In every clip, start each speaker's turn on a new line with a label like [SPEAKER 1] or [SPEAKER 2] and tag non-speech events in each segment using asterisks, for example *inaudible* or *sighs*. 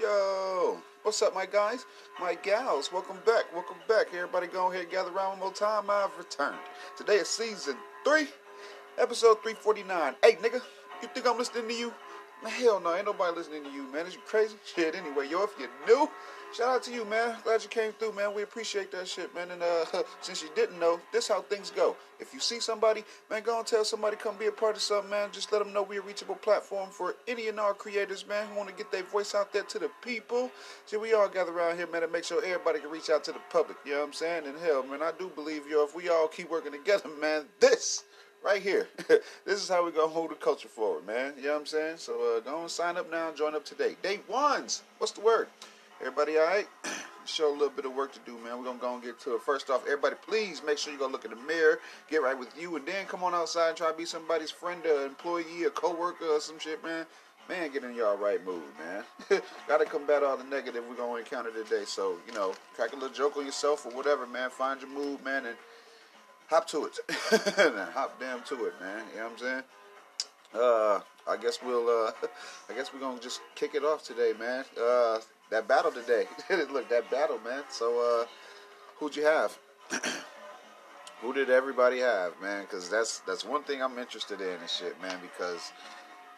[SPEAKER 1] Yo, what's up, my guys, my gals? Welcome back, welcome back. Everybody, go ahead, gather around one more time. I've returned. Today is season three, episode three forty nine. Hey, nigga, you think I'm listening to you? Hell no, ain't nobody listening to you, man. Is you crazy? Shit, anyway, yo, if you're new, shout out to you, man. Glad you came through, man. We appreciate that shit, man. And uh, *laughs* since you didn't know, this how things go. If you see somebody, man, go and tell somebody come be a part of something, man. Just let them know we're a reachable platform for any and all creators, man, who want to get their voice out there to the people. See, we all gather around here, man, to make sure everybody can reach out to the public. You know what I'm saying? And hell, man, I do believe, yo, if we all keep working together, *laughs* man, this right here. *laughs* this is how we gonna move the culture forward, man. You know what I'm saying? So uh, go and sign up now and join up today. Day ones. What's the word? Everybody all right? *clears throat* Show a little bit of work to do, man. We're gonna go and get to it. First off, everybody, please make sure you go look in the mirror, get right with you, and then come on outside and try to be somebody's friend, or employee, a coworker, or some shit, man. Man, get in your right mood, man. *laughs* Gotta combat all the negative we're gonna encounter today. So, you know, crack a little joke on yourself or whatever, man. Find your mood, man, and hop to it. *laughs* hop damn to it, man. You know what I'm saying? Uh, I guess we'll. Uh, *laughs* I guess we're gonna just kick it off today, man. Uh, that battle today. *laughs* Look, that battle, man. So, uh, who'd you have? *clears throat* Who did everybody have, man? Because that's that's one thing I'm interested in and shit, man. Because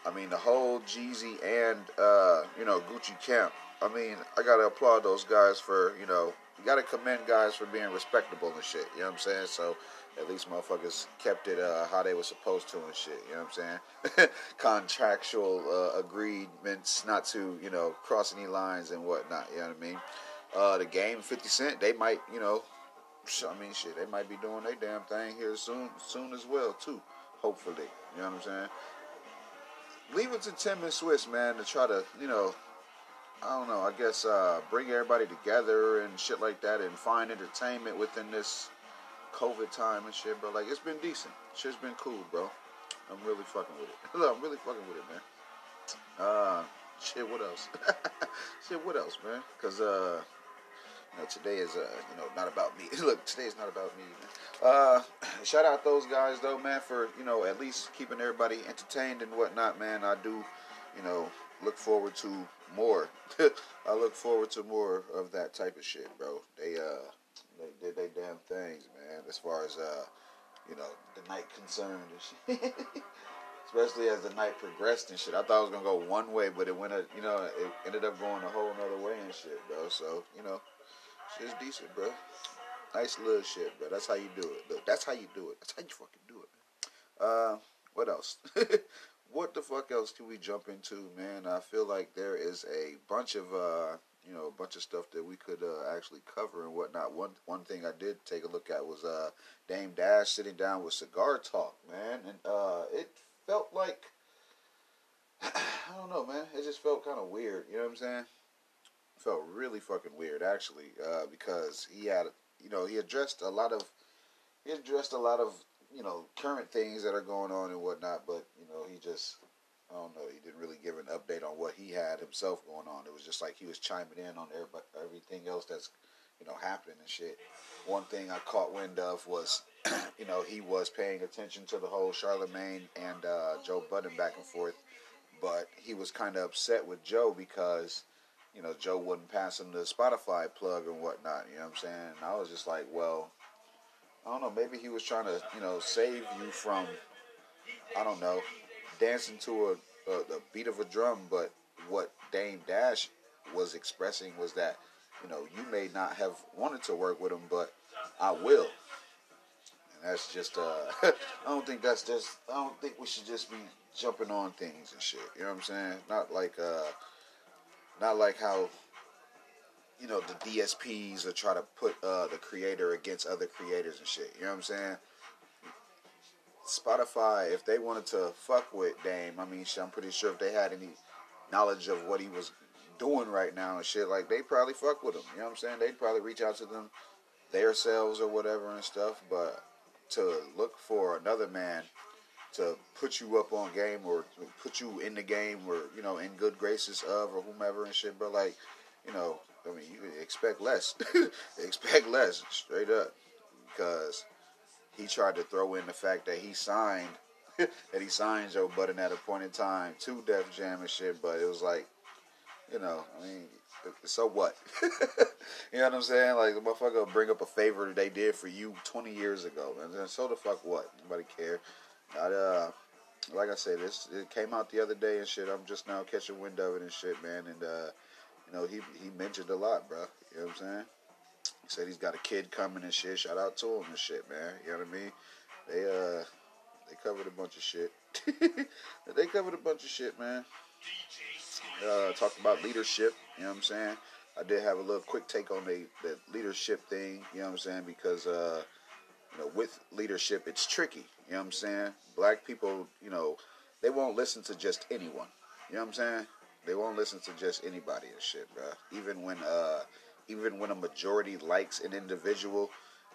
[SPEAKER 1] I mean, the whole Jeezy and uh, you know Gucci camp. I mean, I gotta applaud those guys for you know. You gotta commend guys for being respectable and shit. You know what I'm saying? So at least motherfuckers kept it uh, how they were supposed to and shit. You know what I'm saying? *laughs* Contractual uh, agreements not to, you know, cross any lines and whatnot. You know what I mean? Uh, the game, 50 Cent, they might, you know, I mean, shit, they might be doing their damn thing here soon, soon as well, too. Hopefully. You know what I'm saying? Leave it to Tim and Swizz, man, to try to, you know, I don't know, I guess uh, bring everybody together and shit like that and find entertainment within this COVID time and shit, bro. Like it's been decent. Shit's been cool, bro. I'm really fucking with it. Look, *laughs* I'm really fucking with it, man. Uh, shit. What else? *laughs* shit. What else, man? Cause uh, you know, today is uh, you know, not about me. *laughs* Look, today is not about me, man. Uh, *clears throat* shout out those guys though, man, for you know at least keeping everybody entertained and whatnot, man. I do, you know, look forward to more. I look forward to more of that type of shit, bro. They uh did they damn things, man. As far as uh, you know, the night concerned and shit. *laughs* Especially as the night progressed and shit. I thought it was gonna go one way, but it went, a, you know, it ended up going a whole other way and shit, bro. So you know, shit's decent, bro. Nice little shit, bro. That's how you do it. Look, that's how you do it. That's how you fucking do it. Uh, what else? *laughs* what the fuck else can we jump into, man? I feel like there is a bunch of uh you know, a bunch of stuff that we could uh, actually cover and whatnot. One one thing I did take a look at was uh, Dame Dash sitting down with Cigar Talk, man, and uh, it felt like *clears throat* I don't know, man. It just felt kind of weird. You know what I'm saying? It felt really fucking weird, actually, uh, because he had, you know, he addressed a lot of, he addressed a lot of, you know, current things that are going on and whatnot, but you know, he just I don't know. He didn't really give an update on what he had himself going on. It was just like he was chiming in on everybody, everything else that's you know happening and shit. One thing I caught wind of was *clears throat* you know he was paying attention to the whole Charlemagne and uh, Joe Budden back and forth, but he was kind of upset with Joe because you know Joe wouldn't pass him the Spotify plug and whatnot. You know what I'm saying? And I was just like, well. I don't know. Maybe he was trying to, you know, save you from, I don't know, dancing to a, a, a beat of a drum, but what Dame Dash was expressing was that you know you may not have wanted to work with him, but I will. And that's just uh, *laughs* I don't think that's just I don't think we should just be jumping on things and shit. You know what I'm saying? Not like uh, not like how you know the DSPs are try to put uh, the creator against other creators and shit. You know what I'm saying? Spotify, if they wanted to fuck with Dame, I mean, I'm pretty sure if they had any knowledge of what he was doing right now and shit, like they probably fuck with him. You know what I'm saying? They'd probably reach out to them themselves or whatever and stuff. But to look for another man to put you up on game or put you in the game or you know in good graces of or whomever and shit, but like you know, I mean, you expect less. *laughs* expect less, straight up, because he tried to throw in the fact that he signed *laughs* that he signed Joe Budden at a point in time to Def Jam and shit, but it was like, you know, I mean, so what? *laughs* you know what I'm saying? Like the motherfucker bring up a favor they did for you 20 years ago, and then so the fuck what? Nobody care. I, uh, like I said, this it came out the other day and shit. I'm just now catching wind of it and shit, man. And uh, you know, he he mentioned a lot, bro. You know what I'm saying? He said he's got a kid coming and shit. Shout out to him and shit, man. You know what I mean? They uh they covered a bunch of shit. *laughs* they covered a bunch of shit, man. Uh, talked about leadership. You know what I'm saying? I did have a little quick take on the, the leadership thing. You know what I'm saying? Because uh, you know, with leadership, it's tricky. You know what I'm saying? Black people, you know, they won't listen to just anyone. You know what I'm saying? They won't listen to just anybody and shit, bro. Even when, uh, even when a majority likes an individual,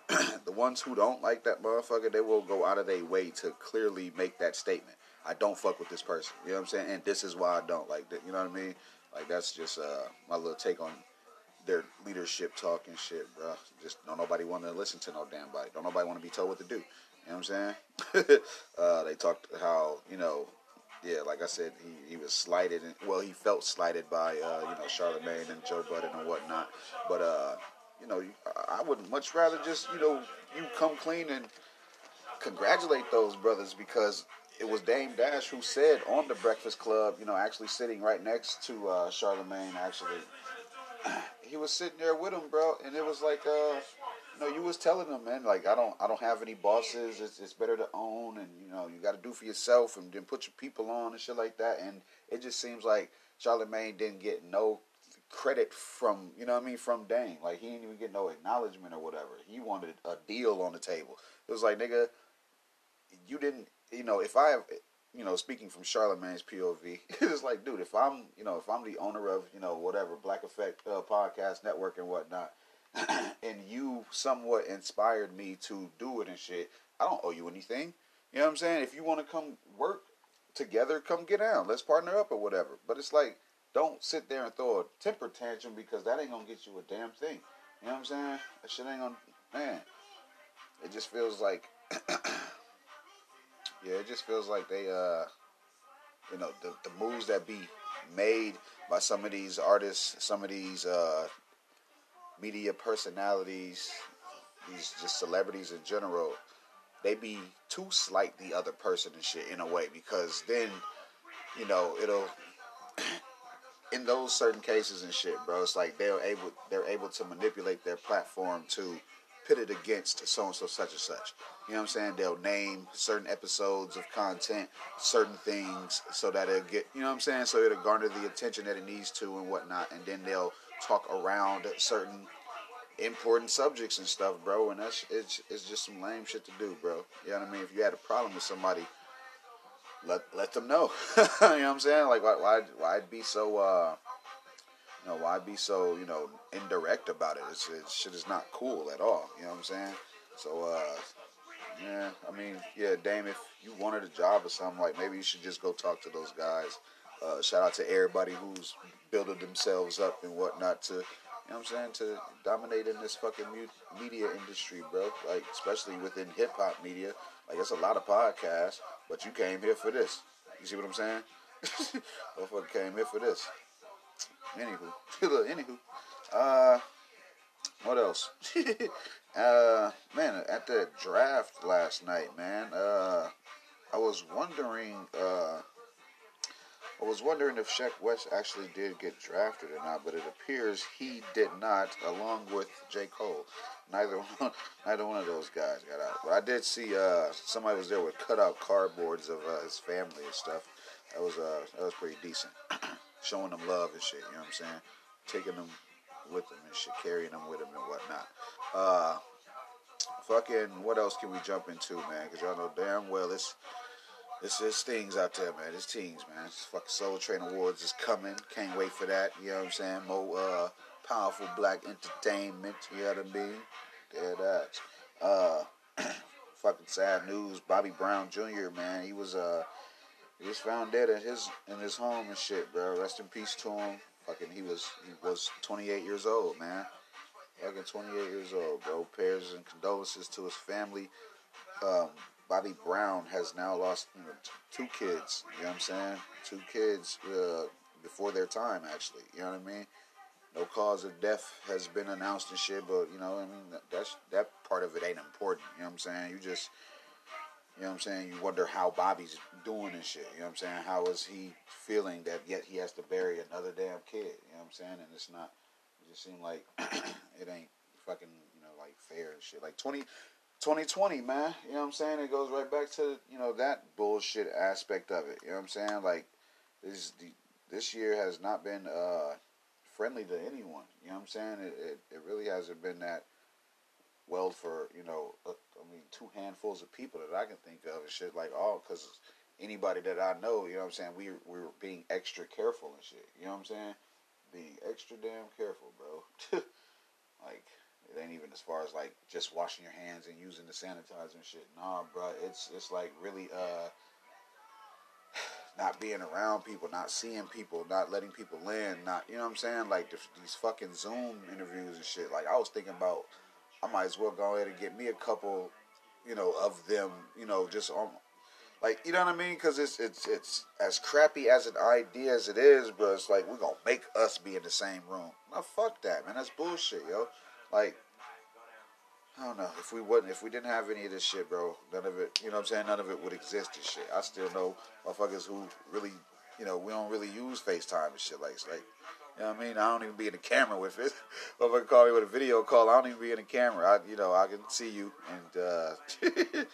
[SPEAKER 1] *clears throat* the ones who don't like that motherfucker, they will go out of their way to clearly make that statement. I don't fuck with this person. You know what I'm saying? And this is why I don't like that. You know what I mean? Like that's just uh, my little take on their leadership talk and shit, bro. Just don't nobody want to listen to no damn body. Don't nobody want to be told what to do. You know what I'm saying? *laughs* uh, they talked how you know, yeah, like I said, he, he was slighted and well, he felt slighted by uh, you know Charlemagne and Joe Budden and whatnot. But uh, you know, I would much rather just you know you come clean and congratulate those brothers because it was Dame Dash who said on the Breakfast Club, you know, actually sitting right next to uh, Charlemagne. Actually, he was sitting there with him, bro, and it was like, uh, you know, you was telling him, man, like I don't, I don't have any bosses. It's, it's better to own, and you know, you got to do for yourself, and then put your people on and shit like that. And it just seems like Charlemagne didn't get no credit from, you know what I mean, from Dame. Like he didn't even get no acknowledgement or whatever. He wanted a deal on the table. It was like, nigga, you didn't you know, if I you know, speaking from Charlemagne's POV, *laughs* it's like, dude, if I'm, you know, if I'm the owner of, you know, whatever Black Effect uh, podcast network and whatnot, *clears throat* and you somewhat inspired me to do it and shit, I don't owe you anything. You know what I'm saying? If you want to come work together, come get down. Let's partner up or whatever. But it's like, don't sit there and throw a temper tantrum because that ain't gonna get you a damn thing. You know what I'm saying? That shit ain't gonna, man. It just feels like *clears throat* yeah, it just feels like they, uh, you know, the, the moves that be made by some of these artists, some of these uh, media personalities, these just celebrities in general, they be too slight the other person and shit in a way because then, you know, it'll *clears throat* in those certain cases and shit, bro. It's like they're able they're able to manipulate their platform to pitted against so and so such and such. You know what I'm saying? They'll name certain episodes of content, certain things, so that it'll get, you know what I'm saying? So it'll garner the attention that it needs to and whatnot. And then they'll talk around certain important subjects and stuff, bro. And that's it's it's just some lame shit to do, bro. You know what I mean? If you had a problem with somebody, let let them know. *laughs* you know what I'm saying? Like why why why be so uh know, why be so, you know, indirect about it? It's, it shit is not cool at all. You know what I'm saying? So, uh, yeah, I mean, yeah, Dame, if you wanted a job or something, like maybe you should just go talk to those guys. Uh, shout out to everybody who's building themselves up and whatnot to, you know what I'm saying, to dominate in this fucking media industry, bro. Like, especially within hip hop media. Like, it's a lot of podcasts, but you came here for this. You see what I'm saying? *laughs* Motherfucker came here for this. Anywho, *laughs* anywho, uh, what else? *laughs* uh, man, at the draft last night, man, uh, I was wondering, uh, I was wondering if Sheck Wes actually did get drafted or not, but it appears he did not, along with J. Cole. Neither *laughs* one, neither one of those guys got out. But I did see uh, somebody was there with cutout cardboards of uh, his family and stuff. That was uh, that was pretty decent. *clears throat* showing them love and shit. You know what I'm saying? Taking them with them and shit, carrying them with them and whatnot. Uh, fucking, what else can we jump into, man? Because y'all know damn well it's it's it's things out there, man. It's teams, man. It's fucking Soul Train Awards is coming. Can't wait for that. You know what I'm saying? More uh, powerful black entertainment. You know what I mean? Dead that. Uh, *clears throat* fucking sad news. Bobby Brown Jr. Man, he was uh he was found dead in his in his home and shit, bro. Rest in peace to him. Fucking, he was he was 28 years old, man. Fucking 28 years old, bro. Prayers and condolences to his family. Um, Bobby Brown has now lost you know, two kids. You know what I'm saying? Two kids uh, before their time. Actually, you know what I mean. No cause of death has been announced and shit, but you know, I mean, that's that part of it ain't important. You know what I'm saying? You just, you know what I'm saying? You wonder how Bobby's doing and shit. You know what I'm saying? How is he feeling that yet he has to bury another damn kid? You know what I'm saying? And it's not. It just seemed like *clears throat* it ain't fucking, you know, like fair and shit. Like 20, 2020, man. You know what I'm saying? It goes right back to you know that bullshit aspect of it. You know what I'm saying? Like this this year has not been uh, friendly to anyone. You know what I'm saying? It, it, it really hasn't been that well for you know I mean two handfuls of people that I can think of and shit like all because anybody that I know, you know what I'm saying, we we were being extra careful and shit. You know what I'm saying? Being extra damn careful, bro. *laughs* like it ain't even as far as like just washing your hands and using the sanitizer and shit. Nah, bro, it's it's like really uh *sighs* not being around people, not seeing people, not letting people in, not you know what I'm saying? Like the, these fucking Zoom interviews and shit. Like I was thinking about, I might as well go ahead and get me a couple, you know, of them, you know, just on, like you know what I mean? Because it's it's it's as crappy as an idea as it is, but it's like we're gonna make us be in the same room. Now fuck that, man. That's bullshit, yo. Like I don't know if we wouldn't, if we didn't have any of this shit, bro. None of it, you know what I'm saying? None of it would exist and shit. I still know motherfuckers who really, you know, we don't really use FaceTime and shit like, like, you know what I mean? I don't even be in the camera with it. *laughs* Motherfucker call me with a video call. I don't even be in the camera. I, you know, I can see you and uh, *laughs* you can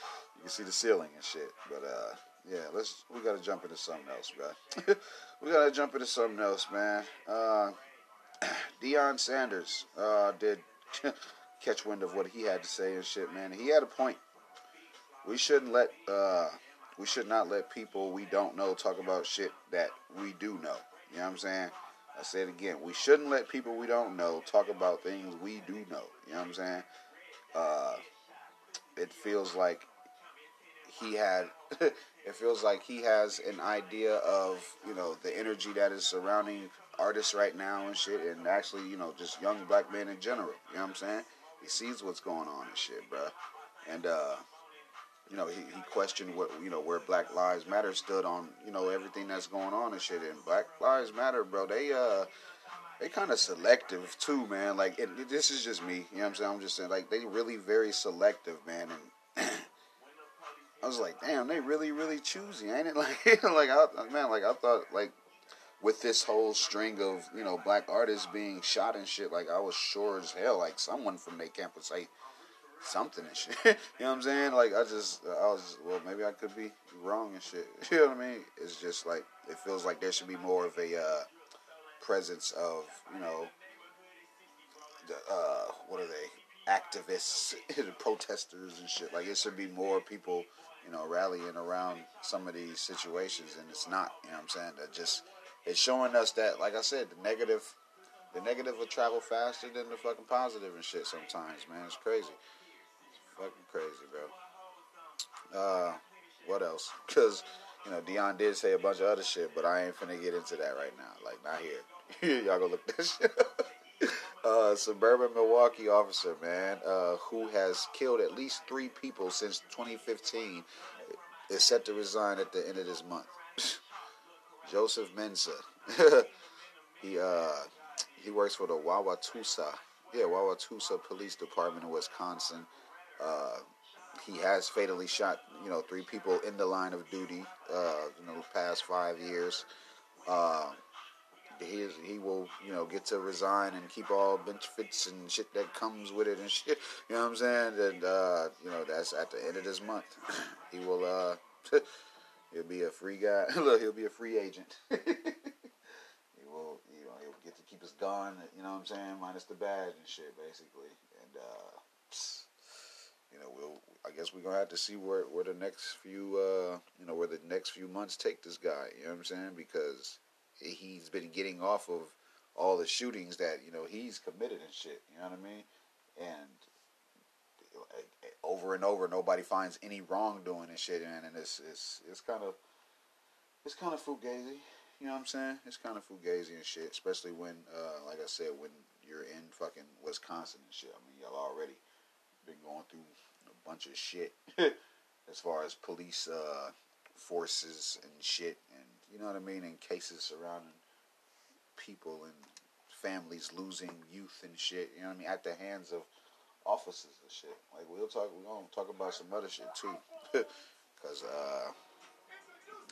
[SPEAKER 1] see the ceiling and shit. But uh, yeah, let's. We gotta jump into something else, bro. *laughs* we gotta jump into something else, man. Uh, *clears throat* Deion Sanders uh, did catch wind of what he had to say and shit, man. He had a point. We shouldn't let uh we should not let people we don't know talk about shit that we do know. You know what I'm saying? I say it again. We shouldn't let people we don't know talk about things we do know. You know what I'm saying? Uh it feels like he had *laughs* it feels like he has an idea of, you know, the energy that is surrounding artists right now and shit and actually, you know, just young black men in general. You know what I'm saying? He sees what's going on and shit, bro. And uh, you know, he, he questioned what you know where Black Lives Matter stood on you know everything that's going on and shit. And Black Lives Matter, bro, they uh they kind of selective too, man. Like it, this is just me, you know what I'm saying? I'm just saying like they really very selective, man. And *clears throat* I was like, damn, they really really choosy, ain't it? *laughs* Like like I, man, like I thought like with this whole string of you know black artists being shot and shit, like I was sure as hell like someone from their camp would say something and shit. *laughs* you know what I'm saying? Like I just I was well maybe I could be wrong and shit. *laughs* You know what I mean? It's just like it feels like there should be more of a uh, presence of you know the uh, what are they activists, *laughs* the protesters and shit. Like it should be more people you know rallying around some of these situations, and it's not. You know what I'm saying? That just it's showing us that, like I said, the negative, the negative will travel faster than the fucking positive and shit. Sometimes, man, it's crazy. Fucking crazy, bro. Uh, what else? *laughs* Because you know, Deion did say a bunch of other shit, but I ain't finna get into that right now. Like, not here. *laughs* Y'all go look that *laughs* shit Uh, suburban Milwaukee officer, man, uh, who has killed at least three people since 2015, is set to resign at the end of this month. Joseph Mensah. he uh he works for the Wauwatosa, yeah, Wauwatosa Police Department in Wisconsin. He has fatally shot, you know, three people in the line of duty, uh, you know, the past five years. Uh, he is, he will, you know, get to resign and keep all benefits and shit that comes with it and *laughs* shit. You know what I'm saying? And uh, you know, that's at the end of this month. *clears throat* he will uh *laughs* He'll be a free guy. *laughs* Look, he'll be a free agent. he will, you know, he'll get to keep his gun. You know what I'm saying, minus the badge and shit, basically. And uh, you know, we'll. I guess we're gonna have to see where where the next few, uh, you know, where the next few months take this guy. You know what I'm saying? Because he's been getting off of all the shootings that you know he's committed and shit. You know what I mean? And over and over, nobody finds any wrongdoing and shit, man. And it's it's it's kind of it's kind of fugazi. You know what I'm saying? It's kind of fugazi and shit, especially when, uh, like I said, when you're in fucking Wisconsin and shit. I mean, y'all already been going through bunch of shit *laughs* as far as police uh, forces and shit, and you know what I mean, and cases surrounding people and families losing youth and shit. You know what I mean? At the hands of officers and shit. Like we'll talk. We're gonna talk about some other shit too, *laughs* because uh,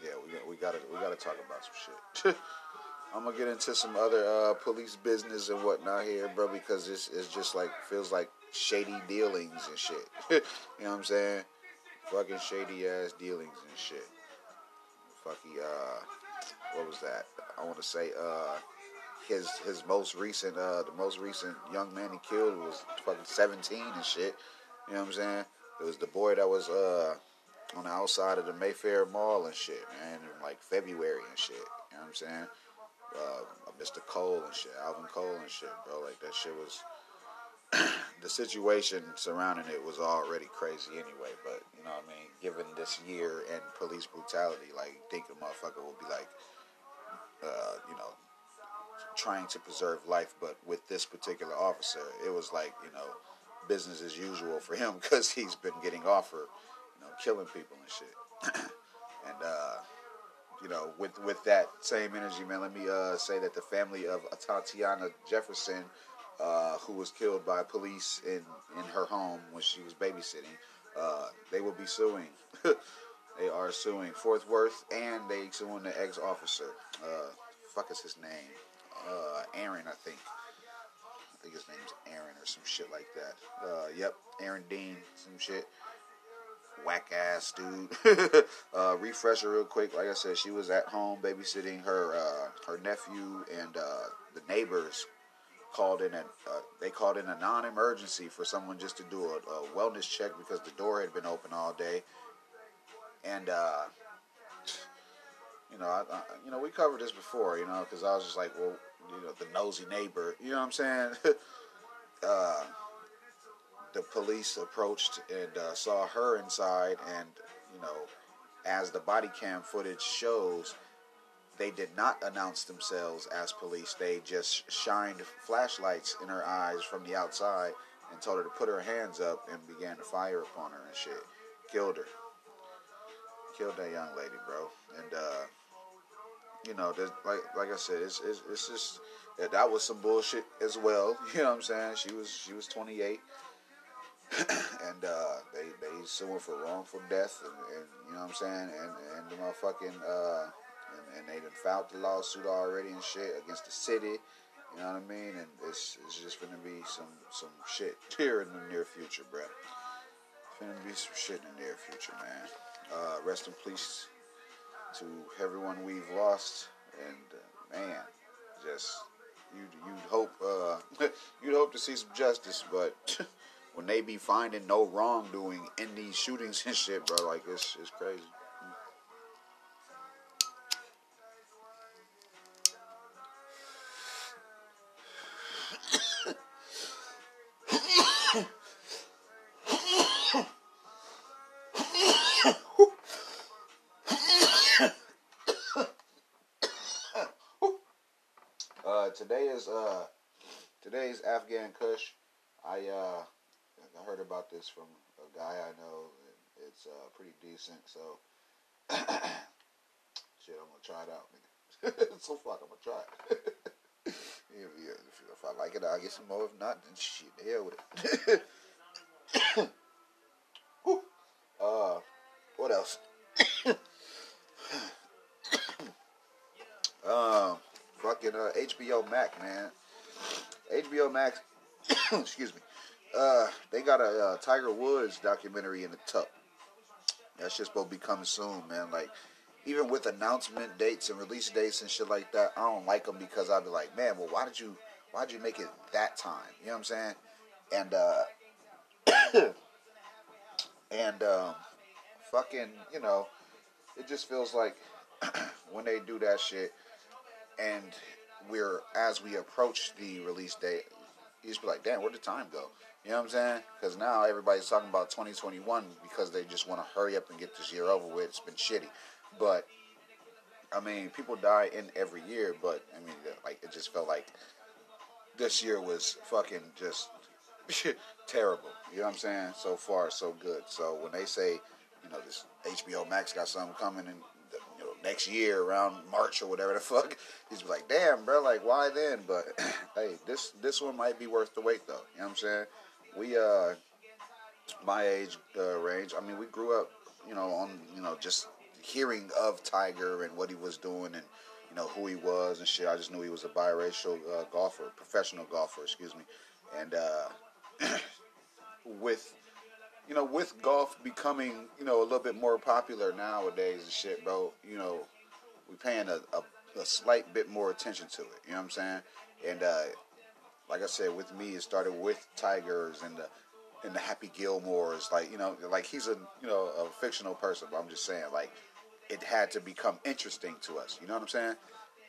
[SPEAKER 1] yeah, we we gotta we gotta talk about some shit. *laughs* I'm gonna get into some other uh, police business and whatnot here, bro, because it's it's just like feels like shady dealings and shit. *laughs* you know what I'm saying? Fucking shady ass dealings and shit. Fucky, uh, what was that? I want to say, uh, his his most recent, uh, the most recent young man he killed was fucking 17 and shit. You know what I'm saying? It was the boy that was uh on the outside of the Mayfair Mall and shit, man, in like February and shit. You know what I'm saying? Uh, Mr. Cole and shit, Alvin Cole and shit, bro. Like that shit was the situation surrounding it was already crazy anyway. But you know what I mean? Given this year and police brutality, like think a motherfucker will be like, uh, you know, trying to preserve life. But with this particular officer, it was like you know, business as usual for him *laughs* because he's been getting off for, you know, killing people and shit. *clears throat* and uh, you know, with with that same energy, man, let me uh, say that the family of Tatiana Jefferson uh, who was killed by police in, in her home when she was babysitting. Uh, they will be suing. *laughs* they are suing Fort Worth and they suing the ex officer. Uh, fuck is his name? Uh, Aaron, I think. I think his name's Aaron or some shit like that. Uh, yep, Aaron Dean, some shit. Whack ass dude. *laughs* uh, refresher real quick. Like I said, she was at home babysitting her uh, her nephew and uh, the neighbors called in a uh, they called in a non-emergency for someone just to do a, a, wellness check because the door had been open all day, and uh, you know, I, I, you know, we covered this before, you know, because I was just like, well, you know, the nosy neighbor, you know what I'm saying? *laughs* uh, the police approached and uh, saw her inside, and you know, as the body cam footage shows they did not announce themselves as police. They just shined flashlights in her eyes from the outside and told her to put her hands up and began to fire upon her and shit. Killed her. Killed that young lady, bro. And uh, you know, like like I said, it's it's, it's just that, that was some bullshit as well. *laughs* You know what I'm saying? She was she was 28. *clears throat* and uh, they they suing for wrongful death, and, and, you know what I'm saying, and and the motherfucking uh, and, and they done filed the lawsuit already and shit against the city. You know what I mean? And it's it's just gonna be some some shit *laughs* here in the near future, bro. Gonna be some shit in the near future, man. Uh, rest in peace to everyone we've lost, and uh, man, just you you'd hope uh, *laughs* you'd hope to see some justice, but *laughs* when they be finding no wrongdoing in these shootings and shit, bro, like it's it's crazy. This from a guy I know. It's uh pretty decent. So *clears throat* shit, I'm gonna try it out, nigga. *laughs* so fuck, I'm gonna try it. *laughs* if, if, I like it, I'll get some more. If not, then shit, the hell with it. *coughs* uh, what else? *coughs* um fucking uh, HBO Max, man. HBO Max, *coughs* excuse me. Uh, they got a uh, Tiger Woods documentary in the tuck. That's just supposed to be coming soon, man. Like, even with announcement dates and release dates and shit like that, I don't like them because I'd be like, man, well, why did you, why did you make it that time? You know what I'm saying? And uh, *coughs* and um, fucking, you know, it just feels like *coughs* when they do that shit, and we're as we approach the release date, you just be like, damn, where'd the time go? You know what I'm saying? Because now everybody's talking about 2021 because they just want to hurry up and get this year over with. It's been shitty, but I mean, people die in every year, but I mean, like it just felt like this year was fucking just *laughs* terrible. You know what I'm saying? So far, so good. So when they say, you know, this HBO Max got something coming and next year around March or whatever the *laughs* fuck. He's like, damn, bro, like why then? But *clears throat* hey, this this one might be worth the wait though. You know what I'm saying? We uh, my age uh, range. I mean, we grew up, you know, on you know just hearing of Tiger and what he was doing and you know who he was and shit. I just knew he was a biracial uh, golfer, professional golfer, excuse me, and uh, *clears throat* with you know, with golf becoming, you know, a little bit more popular nowadays and shit, bro, you know, we paying a, a, a, slight bit more attention to it. You know what I'm saying? And uh, like I said, with me, it started with Tigers and the and the Happy Gilmores. Like you know, like he's a you know a fictional person, but I'm just saying like it had to become interesting to us. You know what I'm saying?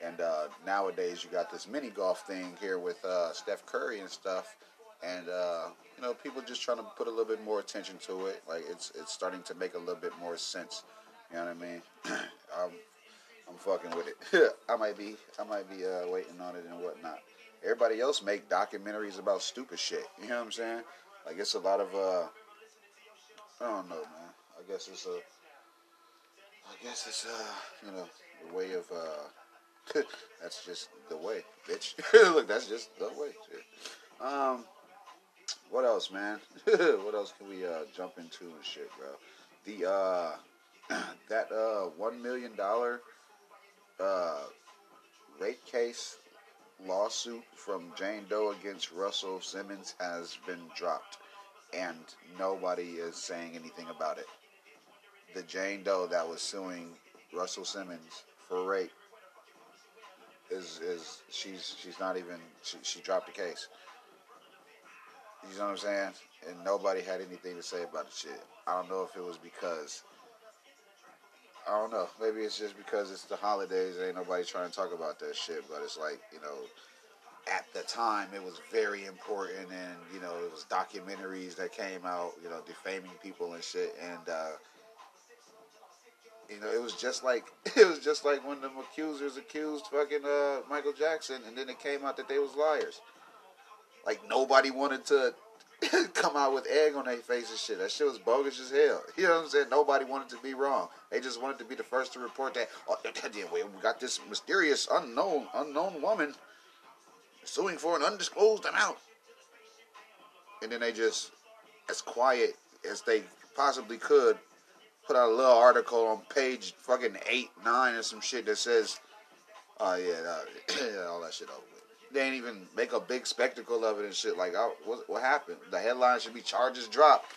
[SPEAKER 1] And uh, nowadays, you got this mini golf thing here with uh, Steph Curry and stuff and uh, you know people just trying to put a little bit more attention to it. Like it's it's starting to make a little bit more sense. You know what I mean? *clears throat* I'm I'm fucking with it. *laughs* I might be I might be uh, waiting on it and whatnot. Everybody else make documentaries about stupid shit. You know what I'm saying? Like it's a lot of uh, I don't know, man. I guess it's a I guess it's a, you know the way of uh *laughs* that's just the way, bitch. *laughs* Look, that's just the way. Shit. Um what else, man? *laughs* what else can we uh, jump into and shit, bro? The uh, *clears throat* that uh, one million dollar uh, rape case lawsuit from Jane Doe against Russell Simmons has been dropped, and nobody is saying anything about it. The Jane Doe that was suing Russell Simmons for rape is is she's she's not even she, she dropped the case. You know what I'm saying? And nobody had anything to say about the shit. I don't know if it was because I don't know. Maybe it's just because it's the holidays. Ain't nobody trying to talk about that shit. But it's like you know, at the time it was very important, and you know it was documentaries that came out, you know, defaming people and shit, and uh, you know it was just like *laughs* it was just like when the accusers accused fucking uh, Michael Jackson, and then it came out that they was liars. Like nobody wanted to *laughs* come out with egg on their face and shit. That shit was bogus as hell. You know what I'm saying? Nobody wanted to be wrong. They just wanted to be the first to report that. Oh, *laughs* we got this mysterious, unknown, unknown woman suing for an undisclosed amount, and then they just, as quiet as they possibly could, put out a little article on page fucking eight, nine, or some shit that says, "Oh yeah, *clears throat* all that shit over." They ain't even make a big spectacle of it and shit. Like, oh, what, what happened? The headline should be charges dropped.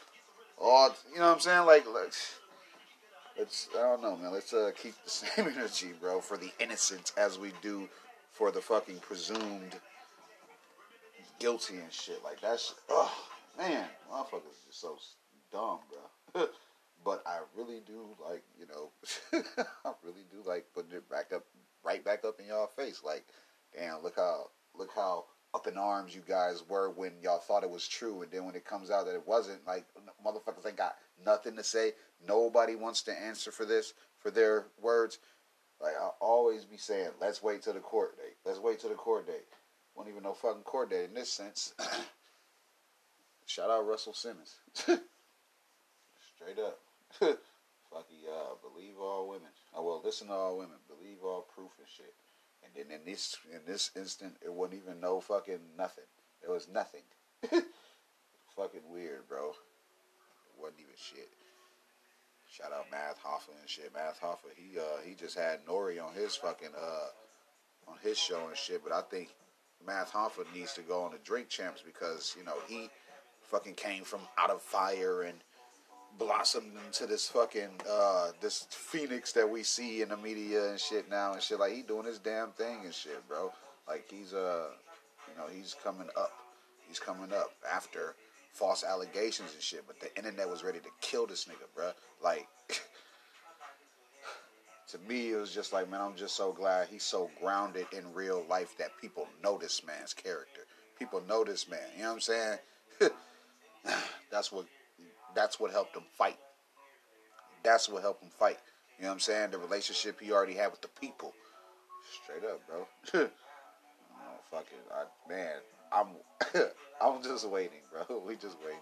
[SPEAKER 1] Or, you know what I'm saying? Like, let's, let's I don't know, man. Let's uh, keep the *laughs* same energy, bro, for the innocent as we do for the fucking presumed guilty and shit. Like, that's, oh, man, motherfuckers are so dumb, bro. *laughs* but I really do like, you know, *laughs* I really do like putting it back up, right back up in y'all face. Like, damn, look how look how up in arms you guys were when y'all thought it was true, and then when it comes out that it wasn't, like motherfuckers ain't got nothing to say. Nobody wants to answer for this, for their words. Like I'll always be saying, let's wait till the court date. Let's wait till the court date. Won't even know fucking court date in this sense. *coughs* Shout out Russell Simmons. *laughs* Straight up. *laughs* Fucking uh, believe all women. I will listen to all women. Believe all proof and shit. And in this in this instant, it wasn't even no fucking nothing. It was nothing. *laughs* fucking weird, bro. It wasn't even shit. Shout out Math Hoffa and shit. Math Hoffa, he uh he just had N.O.R.E. on his fucking uh on his show and shit. But I think Math Hoffa needs to go on the Drink Champs because you know he fucking came from out of fire and blossomed into this fucking uh, this phoenix that we see in the media and shit now and shit. Like he doing his damn thing and shit, bro. Like he's uh, you know, he's coming up. He's coming up after false allegations and shit. But the internet was ready to kill this nigga, bro. Like. *laughs* to me, it was just like, man, I'm just so glad he's so grounded in real life that people know this man's character. People know this man. You know what I'm saying? *laughs* That's what that's what helped him fight. That's what helped him fight. You know what I'm saying? The relationship he already had with the people. Straight up, bro. *laughs* fuck it. I, man, I'm *laughs* I'm just waiting, bro. *laughs* We just waiting.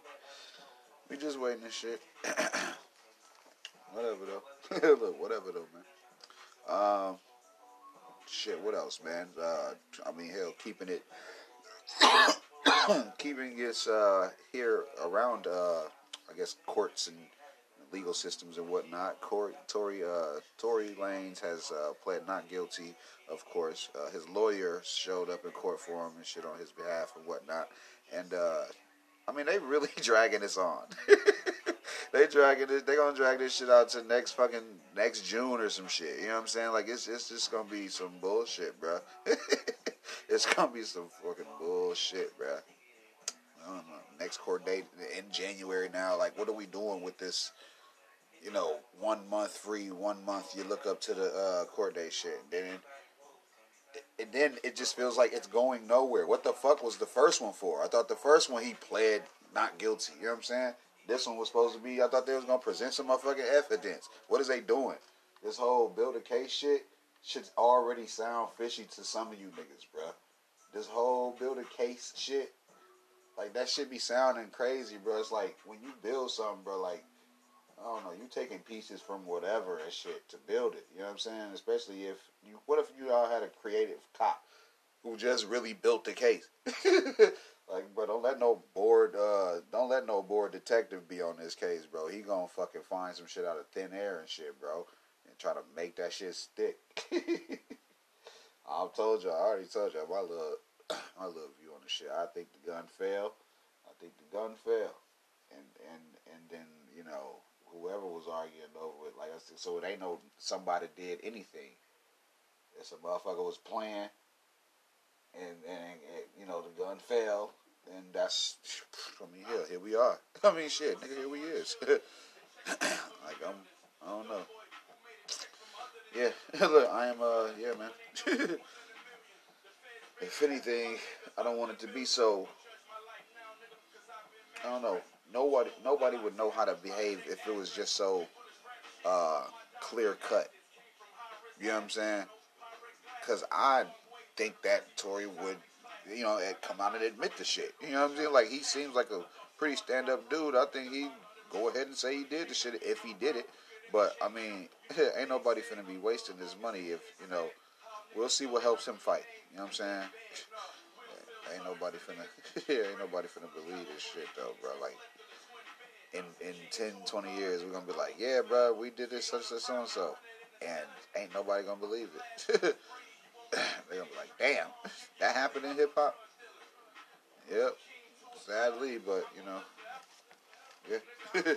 [SPEAKER 1] We just waiting and shit. *clears throat* whatever though. Look, whatever though, man. Um, shit, what else, man? Uh, I mean, hell, keeping it, *coughs* keeping this uh, here around, uh, I guess, courts and legal systems and whatnot. Corey, Tory, uh, Tory Lanez has uh, pled not guilty. Of course, uh, his lawyer showed up in court for him and shit on his behalf and whatnot. And uh, I mean, they really *laughs* dragging this on. *laughs* they dragging this. They gonna drag this shit out to next fucking next June or some shit. You know what I'm saying? Like it's it's just gonna be some bullshit, bro. *laughs* it's gonna be some fucking bullshit, bro. Next court date in January now. Like, what are we doing with this? You know, one month free, one month you look up to the uh, court date shit. And Then, and then it just feels like it's going nowhere. What the fuck was the first one for? I thought the first one he pled not guilty. You know what I'm saying? This one was supposed to be. I thought they was gonna present some motherfucking evidence. What is they doing? This whole build a case shit should already sound fishy to some of you niggas, bro. This whole build a case shit, like that should be sounding crazy, bro. It's like when you build something, bro. Like I don't know, you taking pieces from whatever and shit to build it. You know what I'm saying? Especially if you. What if you all had a creative cop who just really built the case? *laughs* Like, bro, don't let no bored, uh, don't let no bored detective be on this case, bro. He gonna fucking find some shit out of thin air and shit, bro, and try to make that shit stick. *laughs* I've told you, I already told you my little, my little view on the shit. I think the gun fell. I think the gun fell, and and and then you know whoever was arguing over it, like I said, so it ain't no somebody did anything. It's a motherfucker was playing and, and, and you know the gun fell, and that's I mean here here we are. *laughs* I mean shit, nigga, here we is. *laughs* like I'm I don't know. Yeah, *laughs* look, I am uh yeah man. If anything, I don't want it to be so. I don't know. Nobody nobody would know how to behave if it was just so uh, clear cut. You know what I'm saying? Because I think that Tory would, you know, come out and admit the shit. You know what I'm saying? Like he seems like a pretty stand up dude. I think he go ahead and say he did the shit if he did it. But I mean, *laughs* ain't nobody finna be wasting his money if you know. We'll see what helps him fight. You know what I'm saying? *laughs* ain't nobody finna, *laughs* ain't nobody finna believe this shit though, bro. Like in in 10, 20 years, we're gonna be like, yeah, bro, we did this such such so and so, and ain't nobody gonna believe it. *laughs* They're gonna be like, damn, that happened in hip hop. Yep, sadly, but you know, yeah.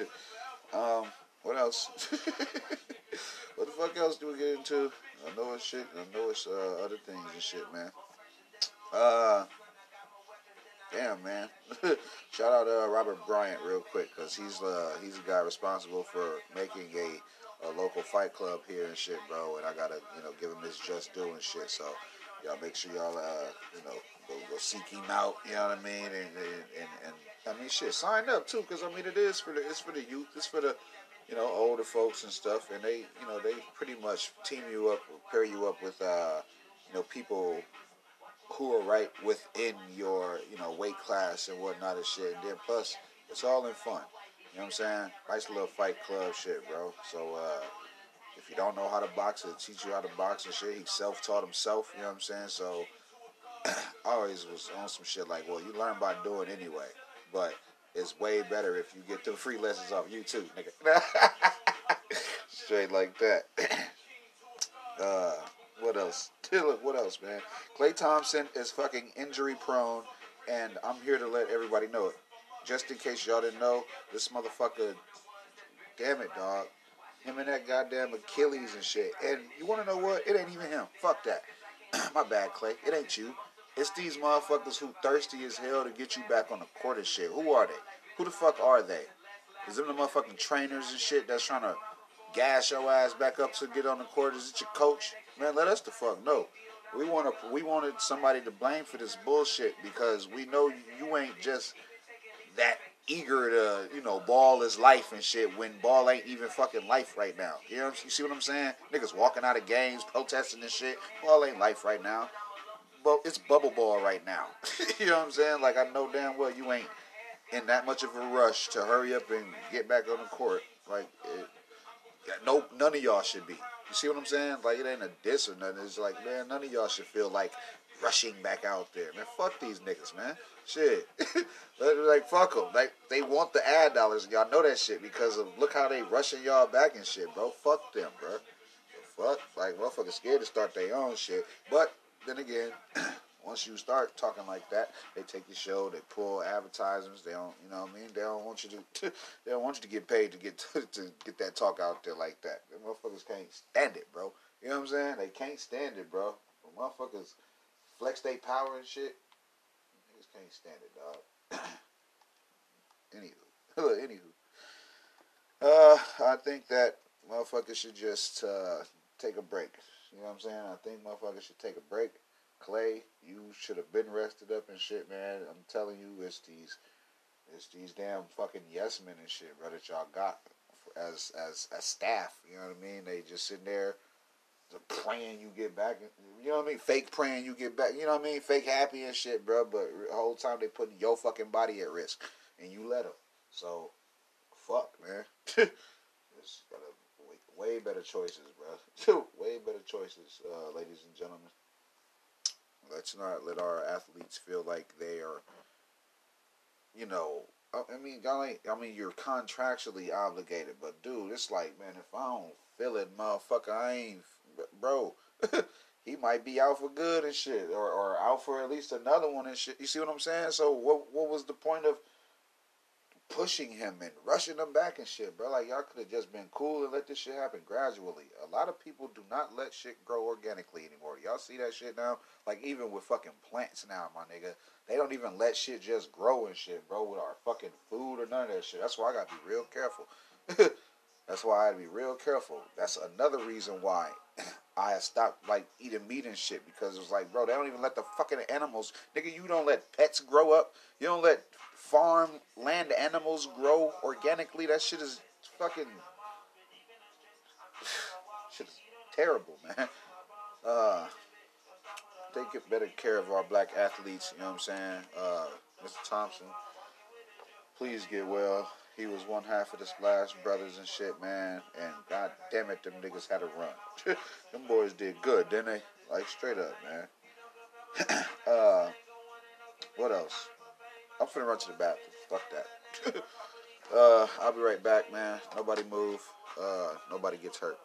[SPEAKER 1] um, what else? what the fuck else do we get into? I know it's shit. I know it's uh, other things and shit, man. Uh, damn, man. *laughs* Shout out to uh, Robert Bryant real quick, cause he's uh he's the guy responsible for making a a local fight club here and shit, bro. And I gotta, you know, give him his just due and shit. So y'all make sure y'all, uh, you know, go, go seek him out. You know what I mean? And and, and, and I mean, shit, sign up too, because I mean, it is for the it's for the youth, it's for the you know older folks and stuff, and they you know they pretty much team you up, pair you up with uh, you know people who are right within your you know weight class and whatnot and shit. And then plus, it's all in fun. You know what I'm saying? Nice little fight club shit, bro. So uh, if you don't know how to box, it teach you how to box and shit. He self taught himself. You know what I'm saying? So *clears throat* I always was on some shit like, well, you learn by doing anyway, but it's way better if you get the free lessons off YouTube, nigga. *laughs* Straight like that. *clears throat* uh, what else? what else, man? Klay Thompson is fucking injury prone, and I'm here to let everybody know it just in case y'all didn't know, this motherfucker, damn it, dog. Him and that goddamn Achilles and shit. And you want to know what? It ain't even him. Fuck that. *clears throat* My bad, Klay. It ain't you. It's these motherfuckers who thirsty as hell to get you back on the court and shit. Who are they? Who the fuck are they? Is them the motherfucking trainers and shit that's trying to gas your ass back up to get on the court? Is it your coach? Man, let us the fuck know. We want to. We wanted somebody to blame for this bullshit because we know you ain't just that eager to, you know, ball is life and shit when ball ain't even fucking life right now. You know, you see what I'm saying? Niggas walking out of games, protesting and shit. Ball ain't life right now. But it's bubble ball right now. *laughs* you know what I'm saying? Like I know damn well you ain't in that much of a rush to hurry up and get back on the court. Like it, no, none of y'all should be. You see what I'm saying? Like it ain't a diss or nothing. It's like, man, none of y'all should feel like rushing back out there, man. Fuck these niggas, man. Shit, *laughs* like fuck them. Like they want the ad dollars. Y'all know that shit because of look how they rushing y'all back and shit, bro. Fuck them, bro. Fuck, like motherfuckers scared to start their own shit. But then again. *clears throat* Once you start talking like that, they take your show, they pull advertisements. They don't, you know what I mean? They don't want you to, *laughs* they don't want you to get paid to get *laughs* to, to get that talk out there like that. The motherfuckers can't stand it, bro. You know what I'm saying? They can't stand it, bro. The motherfuckers flex their power and shit. Niggas can't stand it, dog. *clears throat* anywho, *laughs* anywho, uh, I think that motherfuckers should just uh, take a break. You know what I'm saying? I think motherfuckers should take a break Clay, you should have been rested up and shit, man. I'm telling you, it's these, it's these damn fucking yes men and shit, bro, that y'all got as as as staff. You know what I mean? They just sitting there, praying you get back. You know what I mean? Fake praying you get back. You know what I mean? Fake happy and shit, bro. But the whole time they putting your fucking body at risk, and you let them. So, fuck, man. *laughs* it's got a way, better choices, bro. *laughs* way better choices, uh, ladies and gentlemen. Let's not let our athletes feel like they are, you know. I mean, golly, I mean, you're contractually obligated, but dude, it's like, man, if I don't feel it, motherfucker, I ain't, bro. *laughs* he might be out for good and shit, or or out for at least another one and shit. You see what I'm saying? So what what was the point of pushing him and rushing him back and shit, bro. Like y'all could have just been cool and let this shit happen gradually. A lot of people do not let shit grow organically anymore. Y'all see that shit now? Like even with fucking plants now, my nigga. They don't even let shit just grow and shit, bro, with our fucking food or none of that shit. That's why I gotta be real careful. *laughs* That's why I gotta be real careful. That's another reason why *clears throat* I stopped like eating meat and shit because it was like, bro, they don't even let the fucking animals, nigga. You don't let pets grow up. You don't let farm land animals grow organically. That shit is fucking *sighs* shit is terrible, man. Uh, take better care of our black athletes. You know what I'm saying? Uh, Mr. Thompson, please get well. He was one half of the Splash Brothers and shit, man. And god damn it, them niggas had a run. *laughs* them boys did good, didn't they? Like straight up, man. *clears throat* uh, what else? I'm finna run to the bathroom. Fuck that. *laughs* uh, I'll be right back, man. Nobody move. Uh, nobody gets hurt.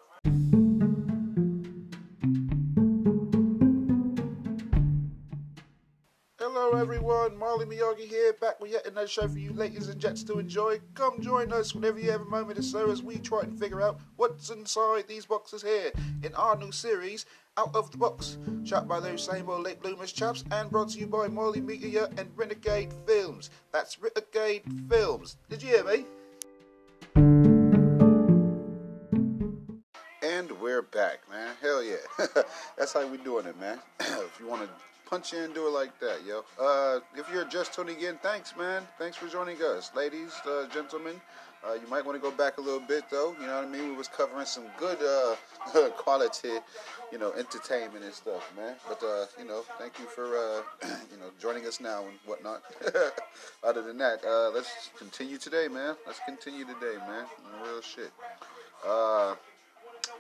[SPEAKER 1] Marley Miyagi here, back with yet another show for you ladies and gents to enjoy. Come join us whenever you have a moment or so as we try and figure out what's inside these boxes here in our new series, out of the Box, shot by those same old late bloomers chaps and brought to you by Molly Media and Renegade Films. That's Renegade Films. Did you hear me? And we're back, man. Hell yeah. *laughs* That's how we doing it, man. *clears throat* if you want to punch in, do it like that, yo. Uh, if you're just tuning in, thanks, man. Thanks for joining us, ladies, uh, gentlemen. Uh, you might want to go back a little bit, though. You know what I mean? We was covering some good uh, *laughs* quality, you know, entertainment and stuff, man. But uh, you know, thank you for uh, *clears throat* you know joining us now and whatnot. *laughs* Other than that, uh, let's continue today, man. Let's continue today, man. Real shit. Uh,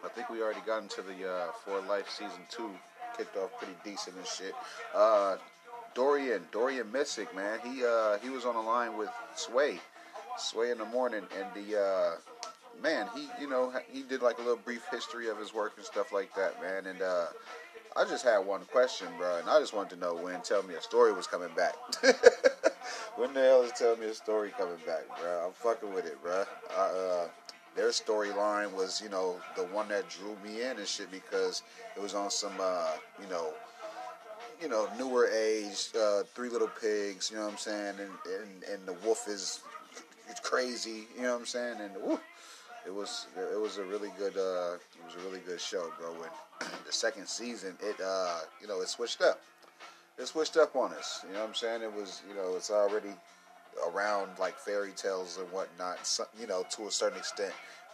[SPEAKER 1] I think we already got into the uh, For Life season two. Kicked off pretty decent and shit. Uh, Dorian, Dorian Missick, man. He uh, he was on the line with Sway Sway in the morning, and the uh, man, he you know he did like a little brief history of his work and stuff like that, man. And uh, I just had one question, bro, and I just wanted to know when Tell Me a Story was coming back. *laughs* when the hell is Tell Me a Story coming back, bro? I'm fucking with it, bro. Uh, uh, their storyline was, you know, the one that drew me in and shit because it was on some, uh, you know, you know, newer age, uh, Three Little Pigs, you know what I'm saying, and and, and the wolf is it's crazy. You know what I'm saying? And woo, it was it was a really good uh, it was a really good show, bro. When *clears throat* the second season, it uh, you know it switched up. It switched up on us. You know what I'm saying? It was you know it's already around like fairy tales and whatnot. You know to a certain extent.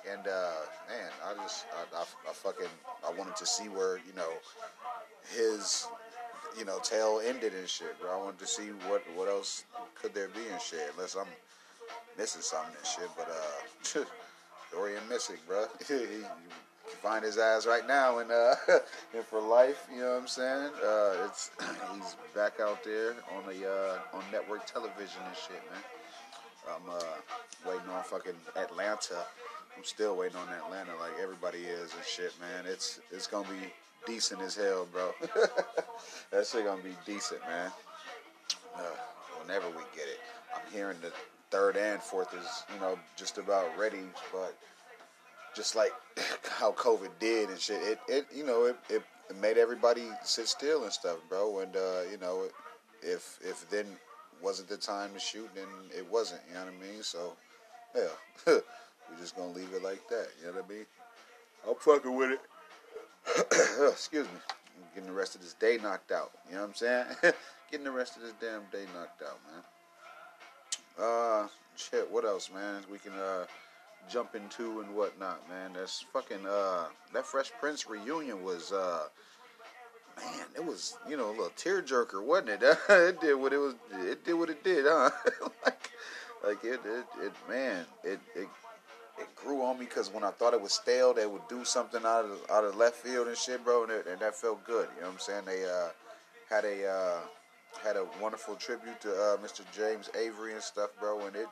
[SPEAKER 1] And uh, man, I just I, I, I fucking I wanted to see where you know his you know tail ended and shit, bro. I wanted to see what what else could there be and shit. Unless I'm missing something and shit. But uh, *laughs* Dorian Missick, bro. *laughs* find his ass right now and uh *laughs* and for life. You know what I'm saying? Uh, it's *clears throat* he's back out there on the uh, on network television and shit, man. I'm uh, waiting on fucking Atlanta. I'm still waiting on Atlanta, like everybody is and shit, man. It's it's gonna be decent as hell, bro. *laughs* that shit gonna be decent, man. Uh, whenever we get it, I'm hearing the third and fourth is you know just about ready, but just like *laughs* how COVID did and shit, it, it you know it, it, made everybody sit still and stuff, bro. And uh, you know if if then wasn't the time to shoot, then it wasn't. You know what I mean? So hell, *laughs* we're just gonna leave it like that. You know what I mean? I'm fucking with it. *coughs* Excuse me. I'm getting the rest of this day knocked out. You know what I'm saying? *laughs* getting the rest of this damn day knocked out, man. Uh, shit. What else, man? We can uh jump into and whatnot, man. That's fucking uh that Fresh Prince reunion was uh man, it was you know a little tearjerker, wasn't it? *laughs* it did what it was. It did what it did, huh? *laughs* like, like it, it, it, man, it, it, it grew on me because when I thought it was stale, they would do something out of out of left field and shit, bro, and, it, and that felt good. You know what I'm saying? They uh, had a uh, had a wonderful tribute to uh, Mr. James Avery and stuff, bro, and it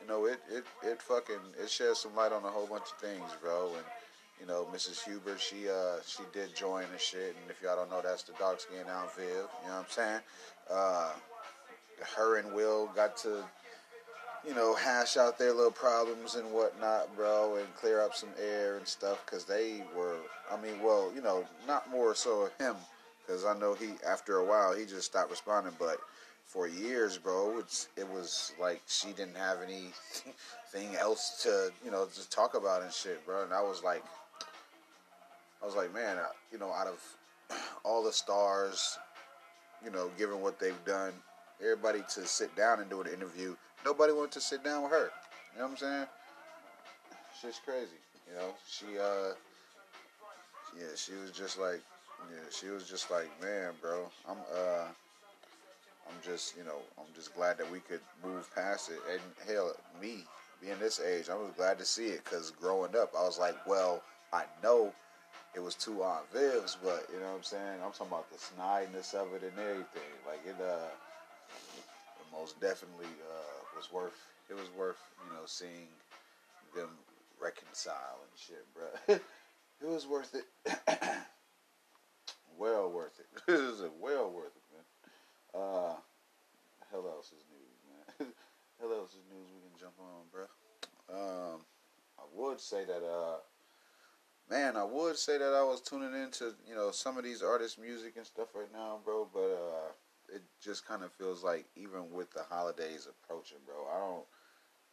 [SPEAKER 1] you know, it, it, it fucking, it sheds some light on a whole bunch of things, bro. And, you know, Mrs. Hubert, she, uh, she did join and shit. And if y'all don't know, that's the dark skin Aunt Viv. You know what I'm saying? Uh, her and Will got to, you know, hash out their little problems and whatnot, bro, and clear up some air and stuff. Cause they were, I mean, well, you know, not more so him. Cause I know he, after a while, he just stopped responding, but for years, bro. It's it was like she didn't have anything else to you know to talk about and shit, bro. And I was like, I was like, man, you know, out of all the stars, you know, given what they've done, everybody to sit down and do an interview, nobody wanted to sit down with her. You know what I'm saying? Shit's crazy. You know, she uh, yeah, she was just like, yeah, she was just like, man, bro, I'm uh I'm just, you know, I'm just glad that we could move past it. And hell, me being this age, I was glad to see it because growing up, I was like, well, I know it was two Aunt Vivs, but you know what I'm saying? I'm talking about the snideness of it and everything. Like it, uh, it most definitely uh, was worth. It was worth, you know, seeing them reconcile and shit, bro. *laughs* it was worth it. *coughs* well worth it. *laughs* it was well worth it. Uh, hell else is news, man. *laughs* hell else is news we can jump on, bro. Um, I would say that, uh, man, I would say that I was tuning into, you know, some of these artists' music and stuff right now, bro. But uh, it just kind of feels like even with the holidays approaching, bro, I don't,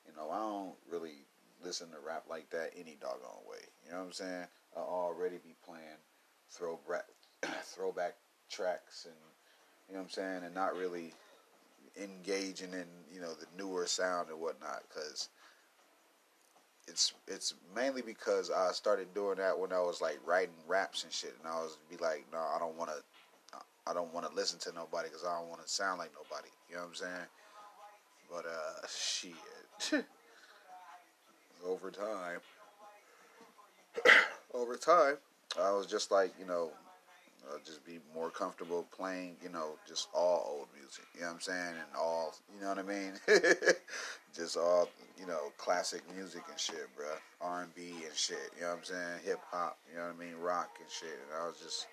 [SPEAKER 1] you know, I don't really listen to rap like that any doggone way. You know what I'm saying? I already be playing throwback *clears throat* throwback tracks and you know what I'm saying, and not really engaging in you know the newer sound and whatnot because it's it's mainly because I started doing that when I was like writing raps and shit, and I was be like, no, I don't want to. I don't want to listen to nobody because I don't want to sound like nobody. You know what I'm saying? But uh, shit. *laughs* over time, *coughs* over time, I was just like, you know, uh, just be more comfortable playing, you know, just all old music. You know what I'm saying? And all, you know what I mean? *laughs* just all, you know, classic music and shit, bro. R&B and shit. You know what I'm saying? Hip hop. You know what I mean? Rock and shit. And I was just,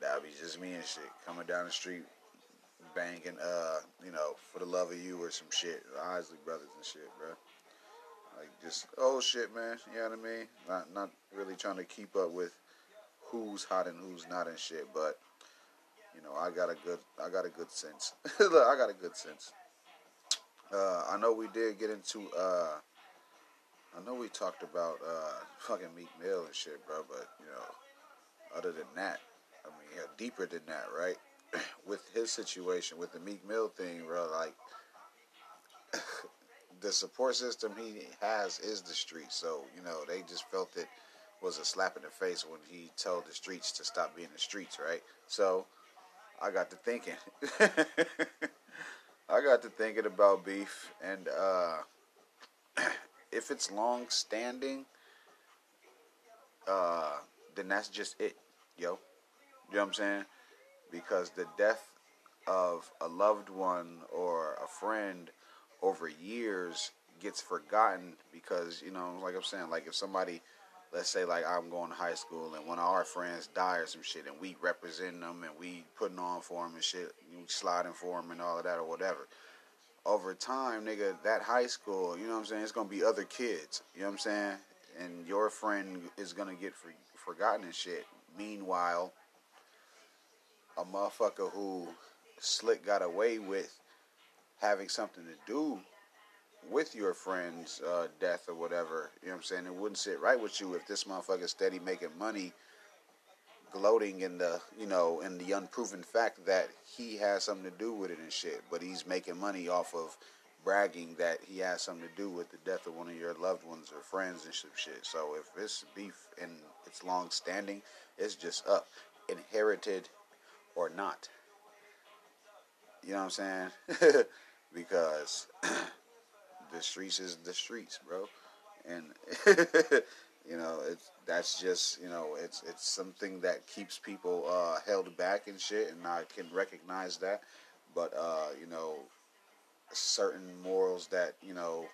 [SPEAKER 1] that'd be just me and shit. Coming down the street, banging, uh, you know, for the love of you or some shit. Isley Brothers and shit, bro. Like just old shit, man. You know what I mean? Not not really trying to keep up with who's hot and who's not and shit. But you know, I got a good, I got a good sense. *laughs* Look, I got a good sense. Uh, I know we did get into. Uh, I know we talked about uh, fucking Meek Mill and shit, bro. But you know, other than that, I mean, yeah, deeper than that, right? *clears throat* with his situation, with the Meek Mill thing, bro, like *laughs* the support system he has is the street. So you know, they just felt it was a slap in the face when he told the streets to stop being the streets, right? So I got to thinking. *laughs* I got to thinking about beef, and uh, *clears throat* if it's long standing, uh, then that's just it, yo. You know what I'm saying? Because the death of a loved one or a friend over years gets forgotten because, you know, like I'm saying, like if somebody, let's say like I'm going to high school and one of our friends die or some shit and we represent them and we putting on for them and shit, we sliding for them and all of that or whatever. Over time, nigga, that high school, you know what I'm saying, it's to be other kids, you know what I'm saying? And your friend is to get for, forgotten and shit. Meanwhile, a motherfucker who Slick got away with having something to do with your friend's uh, death or whatever. You know what I'm saying? It wouldn't sit right with you if this motherfucker steady making money, gloating in the you know in the unproven fact that he has something to do with it and shit. But he's making money off of bragging that he has something to do with the death of one of your loved ones or friends and some shit. So if it's beef and it's long standing, it's just up, inherited or not. You know what I'm saying? *laughs* because *clears throat* the streets is the streets, bro. And *laughs* you know, it's that's just you know, it's it's something that keeps people uh, held back and shit, and I can recognize that. But uh, you know, certain morals that you know,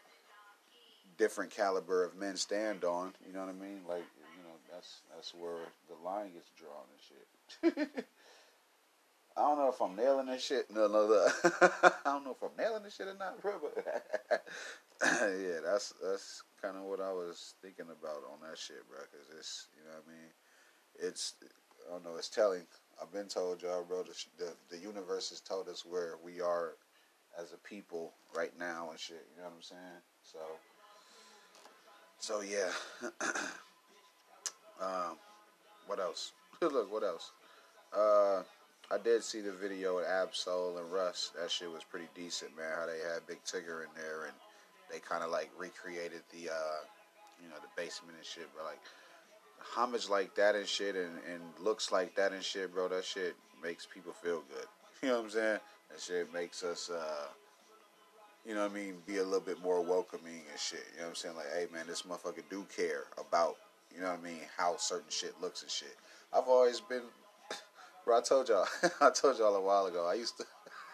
[SPEAKER 1] different caliber of men stand on. You know what I mean? Like you know, that's that's where the line gets drawn and shit. *laughs* I don't know if I'm nailing this shit. No, no, no. *laughs* I don't know if I'm nailing this shit or not, bro. But *laughs* yeah, that's that's kind of what I was thinking about on that shit, bro. Cause it's you know what I mean. It's I don't know. It's telling. I've been told y'all, bro. The, the the universe has told us where we are as a people right now and shit. You know what I'm saying? So. So yeah. *coughs* um, what else? *laughs* Look, what else? Uh. I did see the video with Ab-Soul and Russ. That shit was pretty decent, man. How they had Big Tigger in there and they kind of like recreated the, uh, you know, the basement and shit. But like homage like that and shit, and, and looks like that and shit, bro. That shit makes people feel good. *laughs* You know what I'm saying? That shit makes us, uh, you know what I mean, be a little bit more welcoming and shit. You know what I'm saying? Like, hey man, this motherfucker do care about, you know what I mean, how certain shit looks and shit. I've always been Bro, I told y'all. *laughs* I told y'all a while ago. I used to.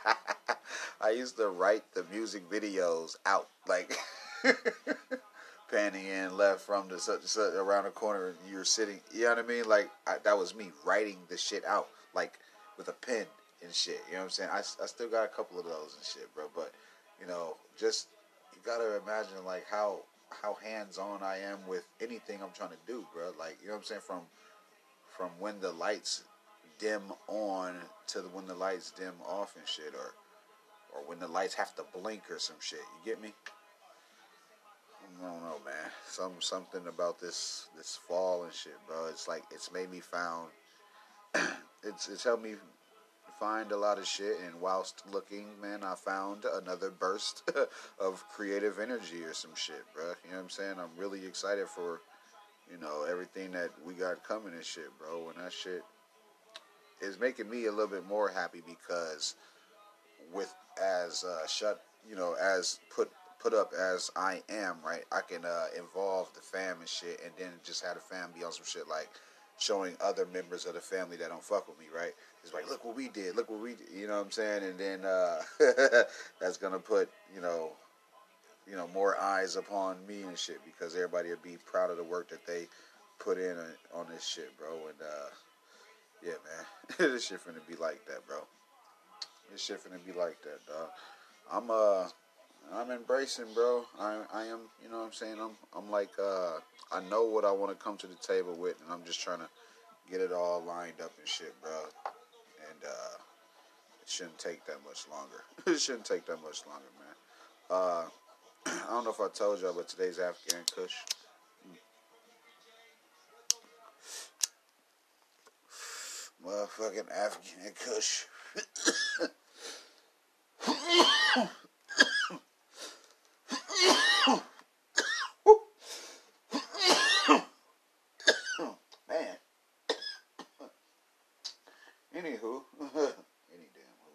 [SPEAKER 1] *laughs* I used to write the music videos out like *laughs* panning in left from the such, such around the corner. You're sitting. You know what I mean? Like I, that was me writing the shit out like with a pen and shit. You know what I'm saying? I, I still got a couple of those and shit, bro. But you know, just you gotta imagine like how how hands on I am with anything I'm trying to do, bro. Like you know what I'm saying? From from when the lights dim on to the, when the lights dim off and shit, or or when the lights have to blink or some shit. You get me? I don't know, man. Some something about this this fall and shit, bro. It's like it's made me found. *clears throat* it's it's helped me find a lot of shit, and whilst looking, man, I found another burst *laughs* of creative energy or some shit, bro. You know what I'm saying? I'm really excited for, you know, everything that we got coming and shit, bro. And that shit is making me a little bit more happy because with as uh, shut you know as put put up as I am right I can uh, involve the fam and shit and then just have the fam be on some shit like showing other members of the family that don't fuck with me right? It's like look what we did. Look what we did you know what I'm saying? And then uh, *laughs* that's gonna put you know you know more eyes upon me and shit because everybody will be proud of the work that they put in on this shit bro. And uh yeah, man. *laughs* this shit finna be like that, bro. This shit finna be like that, dog. I'm uh I'm embracing, bro. I I am, you know what I'm saying? I'm I'm like uh I know what I want to come to the table with and I'm just trying to get it all lined up and shit, bro. And uh it shouldn't take that much longer. *laughs* it shouldn't take that much longer, man. Uh *clears throat* I don't know if I told y'all, but today's Afghan Kush. Motherfucking African Kush. Man. Anywho, any damn who.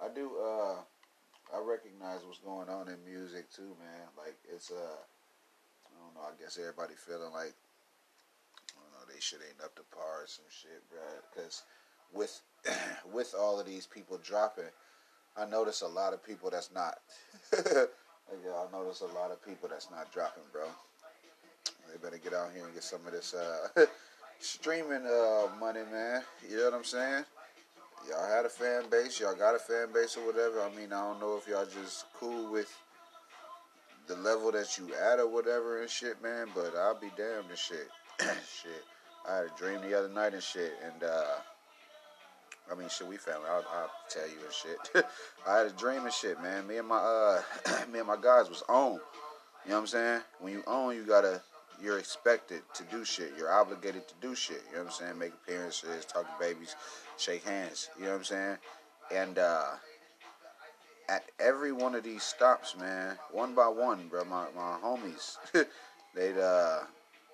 [SPEAKER 1] I do, uh, I recognize what's going on in music too, man. Like, it's, uh, I don't know, I guess everybody feeling like shit ain't up to par or some shit, bro. Because with *clears throat* with all of these people dropping, I notice a lot of people that's not. *laughs* yeah, I notice a lot of people that's not dropping, bro. They better get out here and get some of this uh, *laughs* streaming uh, money, man. You know what I'm saying? Y'all had a fan base, y'all got a fan base or whatever. I mean, I don't know if y'all just cool with the level that you at or whatever and shit, man. But I'll be damned and shit. *clears throat* shit. I had a dream the other night and shit, and uh, I mean, shit, we family. I'll, I'll tell you and shit. *laughs* I had a dream and shit, man. Me and my uh, *clears throat* me and my guys was on. You know what I'm saying? When you own, you gotta, you're expected to do shit. You're obligated to do shit. You know what I'm saying? Make appearances, talk to babies, shake hands. You know what I'm saying? And uh, at every one of these stops, man, one by one, bro, my, my homies, *laughs* they'd uh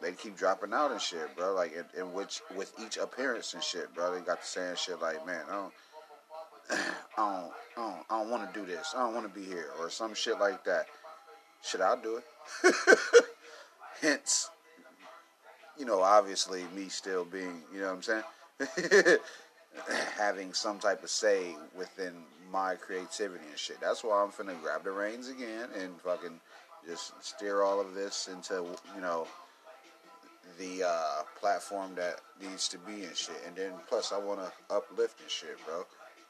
[SPEAKER 1] they keep dropping out and shit, bro. Like in, in, which with each appearance and shit, bro. They got to saying shit like, man, I don't, *clears throat* I don't, I don't, don't want to do this. I don't want to be here or some shit like that. Should I do it? *laughs* Hence, you know, obviously me still being, you know what I'm saying, *laughs* having some type of say within my creativity and shit. That's why I'm finna grab the reins again and fucking just steer all of this into, you know the uh, platform that needs to be and shit. And then plus, I want to uplift and shit, bro.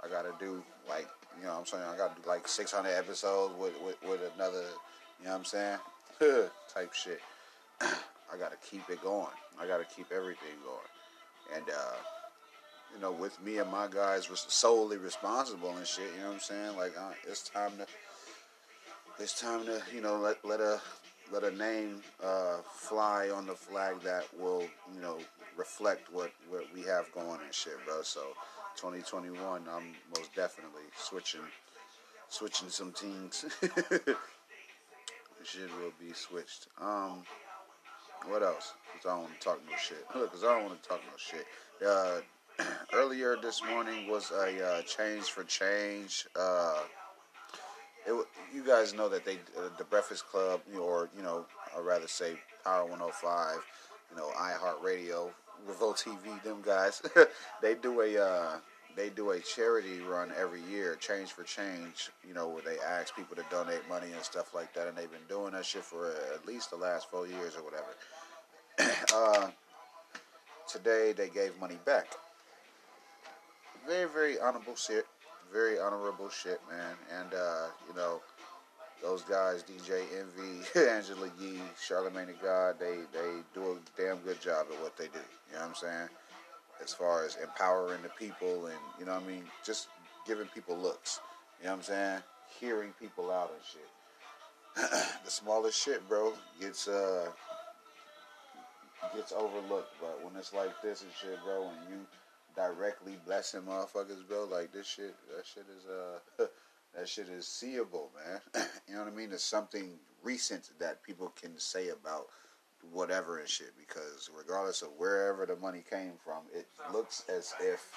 [SPEAKER 1] I gotta do like you know what I'm saying. I gotta do like 600 episodes with with, with another, you know what I'm saying, *laughs* type shit. *clears throat* I gotta keep it going. I gotta keep everything going. And uh, you know, with me and my guys was solely responsible and shit. You know what I'm saying? Like it's time to. It's time to, you know, let let a let a name uh, fly on the flag that will, you know, reflect what, what we have going and shit, bro. So, 2021, I'm most definitely switching, switching some teams. *laughs* shit will be switched. Um, what else? Cause I don't want to talk no shit. Look, *laughs* Cause I don't want to talk no shit. Uh, *clears throat* earlier this morning was a uh, change for change. Uh, it, you guys know that they uh, the Breakfast Club, or you know, I'd rather say Power 105, you know, iHeartRadio, Revolt TV, them guys, *laughs* they do a uh, they do a charity run every year, Change for Change, you know, where they ask people to donate money and stuff like that, and they've been doing that shit for uh, at least the last four years or whatever. *clears throat* uh, today they gave money back. Very, very honorable shit very honorable shit, man. And uh, you know, those guys, DJ Envy, *laughs* Angela Yee, Charlemagne the God, they they do a damn good job at what they do. You know what I'm saying? As far as empowering the people and you know what I mean, just giving people looks. You know what I'm saying? Hearing people out and shit. *clears throat* the smallest shit, bro, gets uh gets overlooked. But when it's like this and shit, bro, and you directly blessing motherfuckers, bro. Like this shit, that shit is uh, *laughs* that shit is seeable, man. *clears throat* you know what I mean? It's something recent that people can say about whatever and shit. Because regardless of wherever the money came from, it looks as if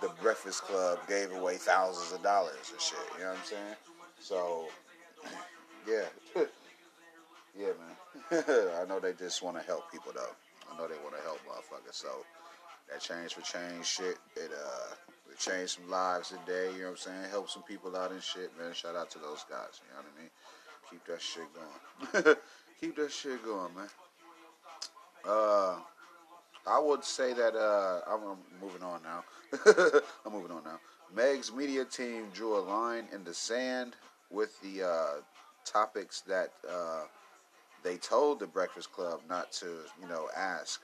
[SPEAKER 1] the Breakfast Club gave away thousands of dollars and shit. You know what I'm saying? So, *clears throat* yeah, *laughs* yeah, man. *laughs* I know they just want to help people though. I know they want to help motherfuckers. So that change for change shit. It uh it changed some lives today, you know what I'm saying? Help some people out and shit, man. Shout out to those guys, you know what I mean? Keep that shit going. *laughs* Keep that shit going, man. Uh I would say that uh I'm, I'm moving on now. *laughs* I'm moving on now. Meg's media team drew a line in the sand with the uh, topics that uh, they told the Breakfast Club not to, you know, ask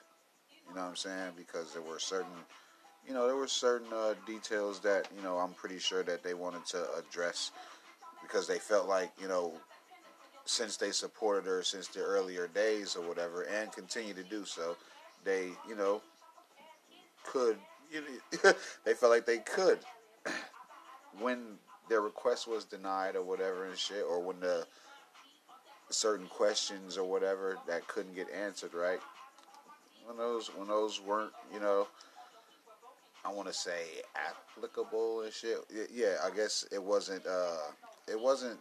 [SPEAKER 1] you know what I'm saying? Because there were certain, you know, there were certain uh, details that you know I'm pretty sure that they wanted to address because they felt like you know since they supported her since the earlier days or whatever and continue to do so, they you know could you know, *laughs* they felt like they could *clears throat* when their request was denied or whatever and shit or when the certain questions or whatever that couldn't get answered right when those when those weren't you know I want to say applicable and shit. Yeah, I guess it wasn't. Uh, it wasn't.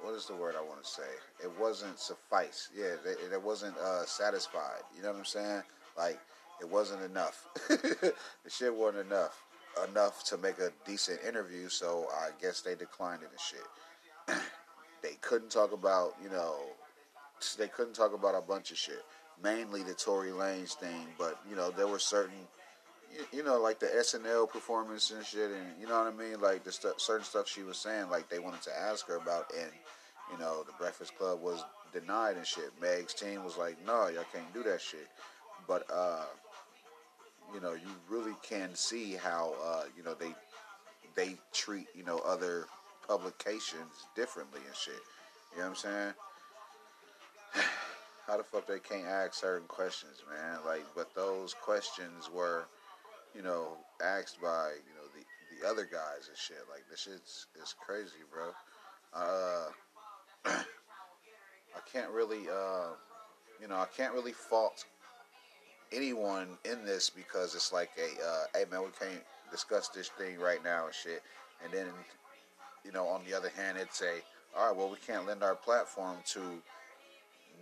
[SPEAKER 1] what is the word I want to say? It wasn't suffice. Yeah, it, it wasn't uh, satisfied. You know what I'm saying? Like it wasn't enough. *laughs* the shit wasn't enough enough to make a decent interview. So I guess they declined it and shit. *clears throat* they couldn't talk about you know they couldn't talk about a bunch of shit. Mainly the Tory Lanez thing, but you know there were certain you know, like the SNL performance and shit, and you know what I mean, like the st- certain stuff she was saying, like they wanted to ask her about, and you know, the Breakfast Club was denied and shit. Meg's team was like, no, y'all can't do that shit. But uh, you know, you really can see how uh, you know they they treat you know other publications differently and shit. You know what I'm saying? How the fuck they can't ask certain questions, man? Like, but those questions were you know, asked by, you know, the, the other guys and shit. Like, this shit's is crazy, bro. Uh, *clears throat* I can't really, uh, you know, I can't really fault anyone in this because it's like a, uh, hey man, we can't discuss this thing right now and shit. And then, you know, on the other hand, it's a, all right, well, we can't lend our platform to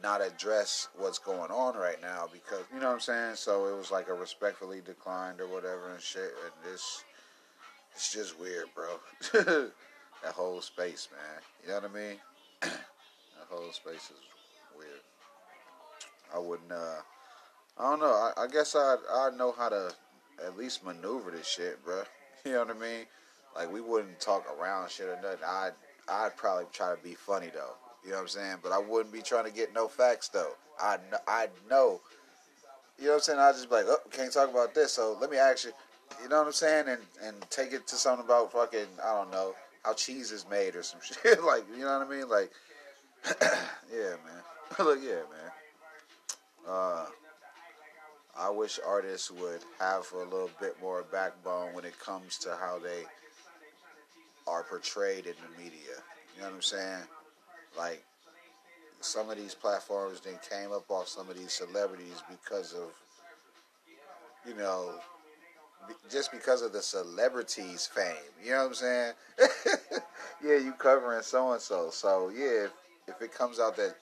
[SPEAKER 1] not address what's going on right now because you know what I'm saying. So it was like a respectfully declined or whatever and shit. And this, it's just weird, bro. *laughs* that whole space, man. You know what I mean? *clears throat* that whole space is weird. I wouldn't. uh I don't know. I, I guess I I know how to at least maneuver this shit, bro. *laughs* You know what I mean? Like we wouldn't talk around shit or nothing. I'd I'd probably try to be funny though. You know what I'm saying? But I wouldn't be trying to get no facts though. I I know. You know what I'm saying? I just be like, oh, can't talk about this. So let me actually, you know what I'm saying? And and take it to something about fucking I don't know how cheese is made or some *laughs* shit. like you know what I mean? Like *clears throat* yeah, man. *laughs* Look, yeah, man. Uh, I wish artists would have a little bit more backbone when it comes to how they are portrayed in the media. You know what I'm saying? Like some of these platforms then came up off some of these celebrities because of you know just because of the celebrities fame. You know what i'm saying? *laughs* Yeah you covering so and so so yeah if, if it comes out that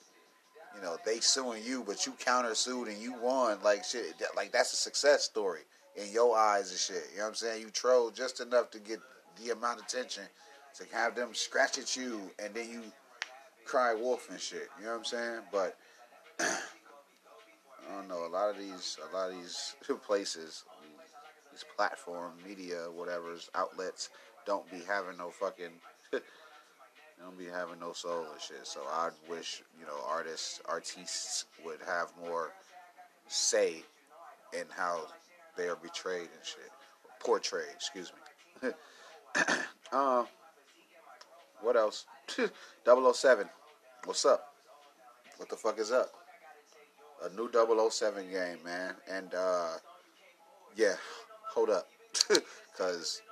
[SPEAKER 1] you know they suing you but you countersued and you won like shit like that's a success story in your eyes and shit. You know what i'm saying? You troll just enough to get the amount of attention to have them scratch at you and then you cry wolf and shit. You know what I'm saying? But *clears throat* I don't know. A lot of these, a lot of these *laughs* places, these platform media, whatever's outlets, don't be having no fucking. *laughs* don't be having no soul and shit. So I wish you know artists, artists would have more say in how they are betrayed and shit, portrayed. Excuse me. *clears throat* um, what else? *laughs* 007. What's up? What the fuck is up? A new 007 game, man. And, uh, yeah, hold up. *laughs* Because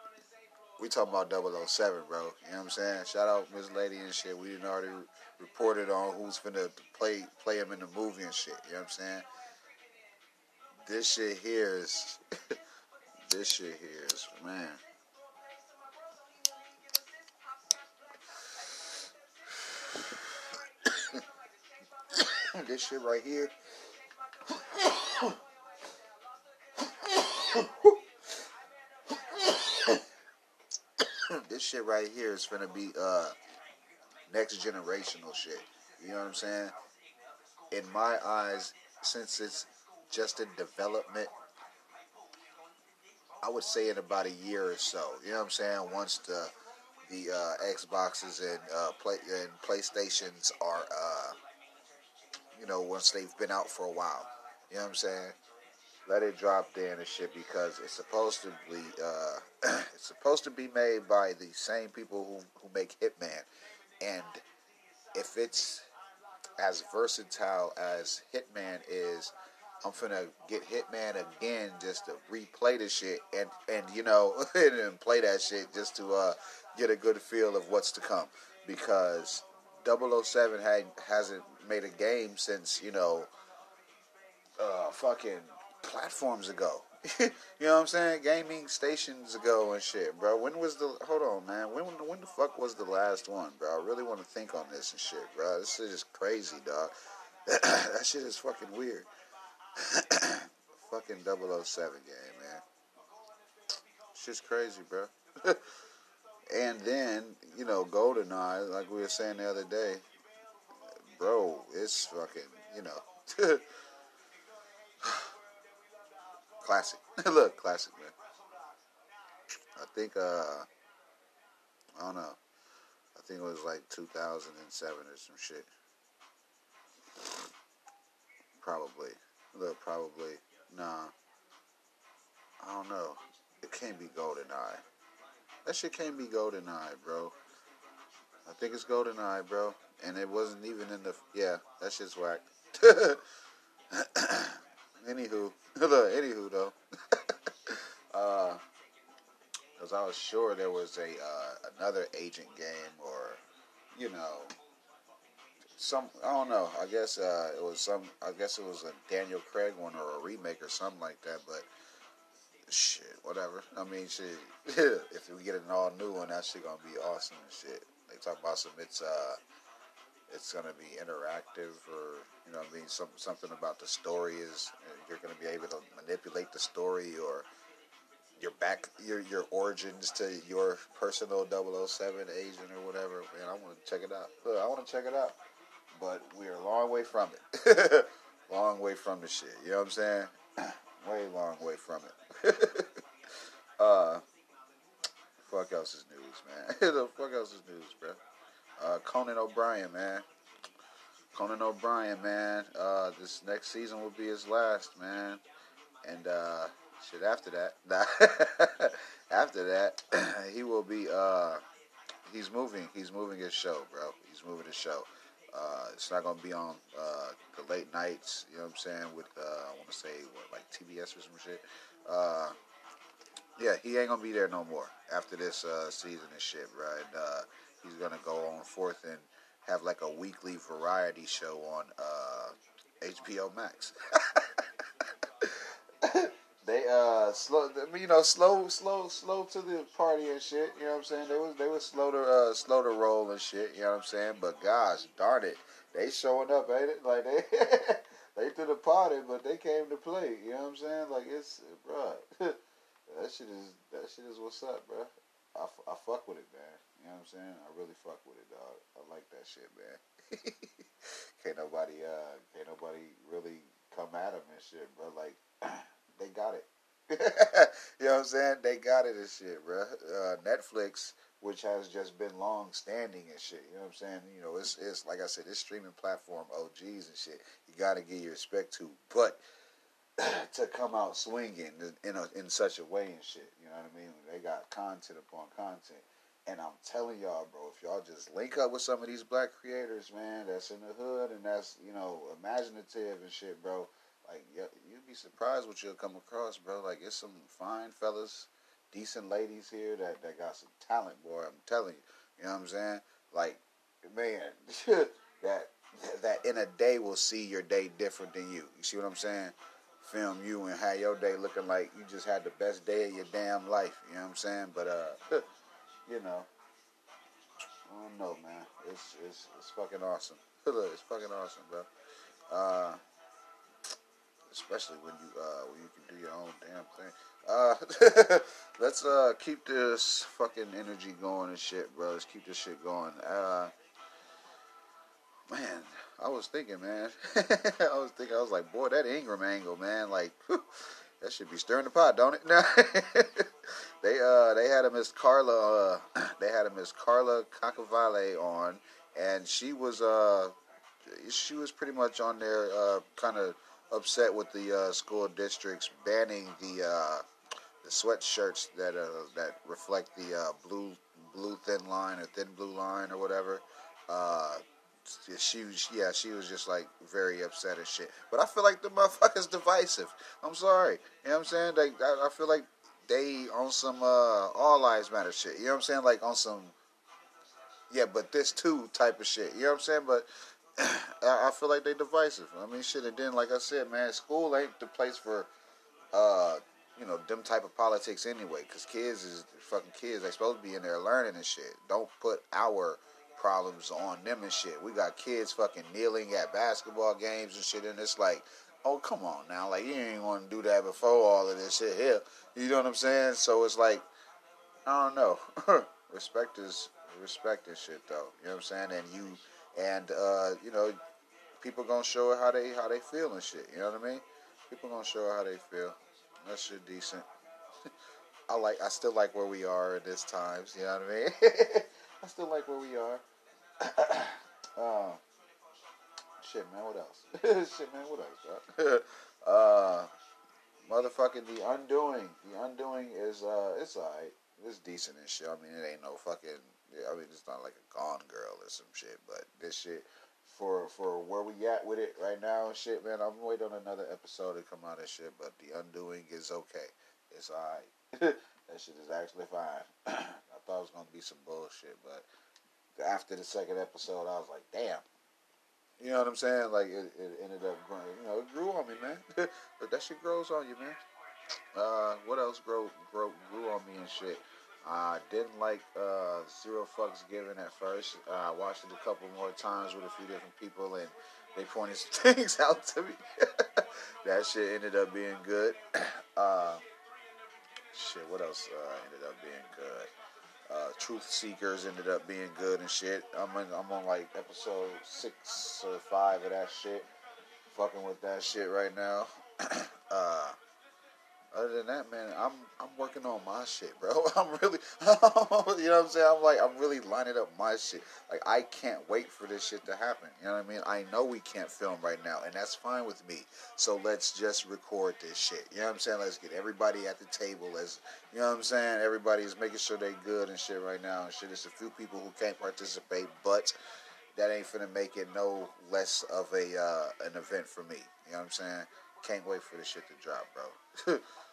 [SPEAKER 1] we talking about 007, bro. You know what I'm saying? Shout out Miss Lady and shit. We didn't already reported on who's finna play play him in the movie and shit. You know what I'm saying? This shit here is *laughs* this shit here is man. This shit right here. *coughs* this shit right here is gonna be uh next generational shit. You know what I'm saying? In my eyes, since it's just in development, I would say in about a year or so. You know what I'm saying? Once the the uh, Xboxes and uh, play and PlayStations are uh, you know, once they've been out for a while. You know what I'm saying? Let it drop there and shit because it's supposed to be uh, *clears throat* it's supposed to be made by the same people who, who make Hitman. And if it's as versatile as Hitman is, I'm finna get Hitman again just to replay the shit and and you know *laughs* and play that shit just to uh, get a good feel of what's to come because 007 had, hasn't made a game since, you know, uh, fucking platforms ago. *laughs* you know what I'm saying? Gaming stations ago and shit, bro. When was the? Hold on, man. When when the fuck was the last one, bro? I really want to think on this and shit, bro. This shit is crazy, dog. *clears throat* that shit is fucking weird. *clears throat* fucking 007 game, man. Shit's crazy, bro. *laughs* and then, you know, GoldenEye, like we were saying the other day, bro, it's fucking, you know. *laughs* classic. *laughs* Look, classic, man. I think, uh, I don't know. I think it was like 2007 or some shit. Probably. Look, probably. Nah. I don't know. It can't be GoldenEye. That shit can't be GoldenEye, bro. I think it's GoldenEye, bro. And it wasn't even in the. Yeah, that shit's whack. *laughs* anywho, *laughs* anywho though, *laughs* uh, because I was sure there was a uh, another agent game or, you know, some I don't know. I guess uh, it was some. I guess it was a Daniel Craig one or a remake or something like that. But shit, whatever. I mean, shit. if we get an all new one, that shit gonna be awesome and shit. They talk about some. It's uh it's going to be interactive or you know I mean some, something about the story is you're going to be able to manipulate the story or your back your your origins to your personal 007 agent or whatever man I want to check it out. Look, I want to check it out. But we're a long way from it. *laughs* Long way from the shit you know what I'm saying? *clears throat* Way long way from it. *laughs* Uh fuck else is news man. *laughs* The fuck else is news bro uh, Conan O'Brien, man. Conan O'Brien, man. Uh, this next season will be his last, man. And uh, shit, after that, *laughs* after that, *clears throat* he will be. Uh, he's moving. He's moving his show, bro. He's moving his show. Uh, it's not gonna be on uh, the late nights. You know what I'm saying? With uh, I want to say what like TBS or some shit. Uh, yeah, he ain't gonna be there no more after this uh, season and shit, right? Uh, he's gonna go on forth and have like a weekly variety show on uh, HBO Max. *laughs* they uh slow, you know, slow, slow, slow to the party and shit. You know what I'm saying? They was they was slow to uh, slow to roll and shit. You know what I'm saying? But gosh, darn it, they showing up, ain't it? Like they *laughs* they to the party, but they came to play. You know what I'm saying? Like it's, bro, *laughs* that shit is that shit is what's up, bro. I, I fuck with it, man. Know what I'm saying? I really fuck with it, dog. I like that shit, man. *laughs* can't nobody, uh, can't nobody really come at them and shit, bro. Like, *clears throat* they got it. *laughs* you know what I'm saying? They got it and shit, bro. Uh, Netflix, which has just been long standing and shit. You know what I'm saying? You know, it's it's like I said, this streaming platform OGs and shit. You got to give your respect to, but *clears throat* to come out swinging in a, in such a way and shit. You know what I mean? They got content upon content, and I'm telling y'all, bro, if y'all just link up with some of these black creators, man, that's in the hood and that's you know imaginative and shit, bro. Like you'd be surprised what you'll come across, bro. Like it's some fine fellas, decent ladies here that that got some talent, boy. I'm telling you. You know what I'm saying? Like, man, *laughs* that that in a day will see your day different than you. You see what I'm saying? film you and have your day looking like you just had the best day of your damn life. You know what I'm saying? But uh, *laughs* you know, I don't know, man. It's it's it's fucking awesome. *laughs* Look, it's fucking awesome, bro. Uh, especially when you uh when you can do your own damn thing. Uh, *laughs* let's uh keep this fucking energy going and shit, bro. Let's keep this shit going. Uh, man, I was thinking, man. *laughs* I was thinking, I was like, boy, that Ingraham angle, man, like, whew, that should be stirring the pot, don't it? They uh they had a Miss Carla, uh, *clears throat* they had a Miss Carla Caccavale on, and she was uh she was pretty much on there, uh, kind of upset with the uh, school districts banning the uh, the sweatshirts that uh, that reflect the uh, blue blue thin line or thin blue line or whatever. Uh, she was yeah she was just like very upset and shit. But I feel like the motherfuckers divisive. I'm sorry. You know what I'm saying? Like I, I feel like they on some uh, all lives matter shit. You know what I'm saying? Like on some yeah, but this too type of shit. You know what I'm saying? But *clears throat* I, feel like they divisive. I mean shit and then like I said, man, school ain't the place for uh you know, them type of politics anyway. Because kids is fucking kids. They supposed to be in there learning and shit. Don't put our problems on them and shit. We got kids fucking kneeling at basketball games and shit, and it's like, oh come on now, like you ain't gonna do that before all of this shit here. You know what I'm saying? So it's like, I don't know. *laughs* respect is respect and shit though. You know what I'm saying? And you and uh, you know, people gonna show how they how they feel and shit. You know what I mean? People gonna show how they feel. That shit decent. *laughs* I like. I still like where we are at this times. You know what I mean? *laughs* I still like where we are. *coughs* uh, shit, man. What else? *laughs* shit, man. What else, *laughs* uh, motherfucking the undoing. The undoing is uh, it's alright. It's decent and shit. I mean, it ain't no fucking. I mean, it's not like a Gone Girl or some shit, but this shit for for where we at with it right now and shit, man. I'm waiting on another episode to come out and shit, but the undoing is okay. It's alright. *laughs* that shit is actually fine. *clears throat* I thought it was gonna be some bullshit, but after the second episode, I was like, damn. You know what I'm saying? Like it, it ended up growing. You know, it grew on me, man. *laughs* but that shit grows on you, man. Uh, what else grow, grow grew on me and shit? I didn't like uh, Zero Fucks Given at first. Uh, I watched it a couple more times with a few different people, and they pointed *laughs* some things out to me. *laughs* that shit ended up being good. *clears throat* Uh, shit, what else uh, ended up being good? Uh, Truth Seekers ended up being good and shit. I'm in, I'm on like episode six or five of that shit. Fucking with that shit right now. *clears throat* uh, other than that, man, I'm I'm working on my shit, bro. *laughs* I'm really, *laughs* you know what I'm saying? I'm like, I'm really lining up my shit. Like, I can't wait for this shit to happen. You know what I mean? I know we can't film right now, and that's fine with me. So let's just record this shit. You know what I'm saying? Let's get everybody at the table. Let's, you know what I'm saying? Everybody's making sure they're good and shit right now and shit. There's a few people who can't participate, but that ain't finna make it no less of a uh, an event for me. You know what I'm saying? Can't wait for this shit to drop, bro. *laughs*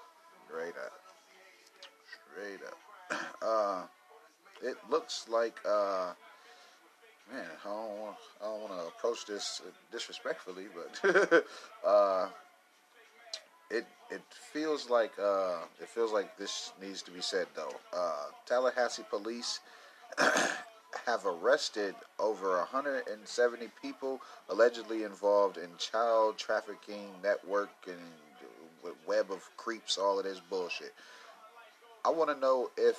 [SPEAKER 1] Straight up. Straight up. *clears throat* Uh, it looks like, uh, man, I don't want, I don't want to approach this disrespectfully, but *laughs* uh, it it feels like uh, it feels like this needs to be said though. Uh, Tallahassee police *clears throat* have arrested over 170 people allegedly involved in child trafficking network and web of creeps, all of this bullshit. I want to know if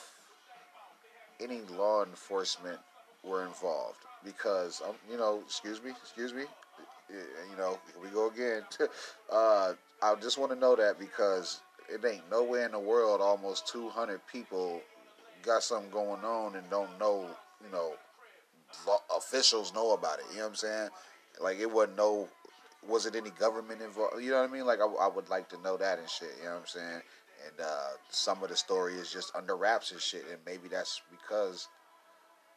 [SPEAKER 1] any law enforcement were involved because um, you know, excuse me, excuse me, you know, we go again. *laughs* uh, I just want to know that because it ain't nowhere in the world almost 200 people got something going on and don't know, you know, officials know about it. You know what I'm saying? Like it wasn't no was it any government involved? You know what I mean? Like I, I would like to know that and shit. You know what I'm saying? And uh, some of the story is just under wraps and shit, and maybe that's because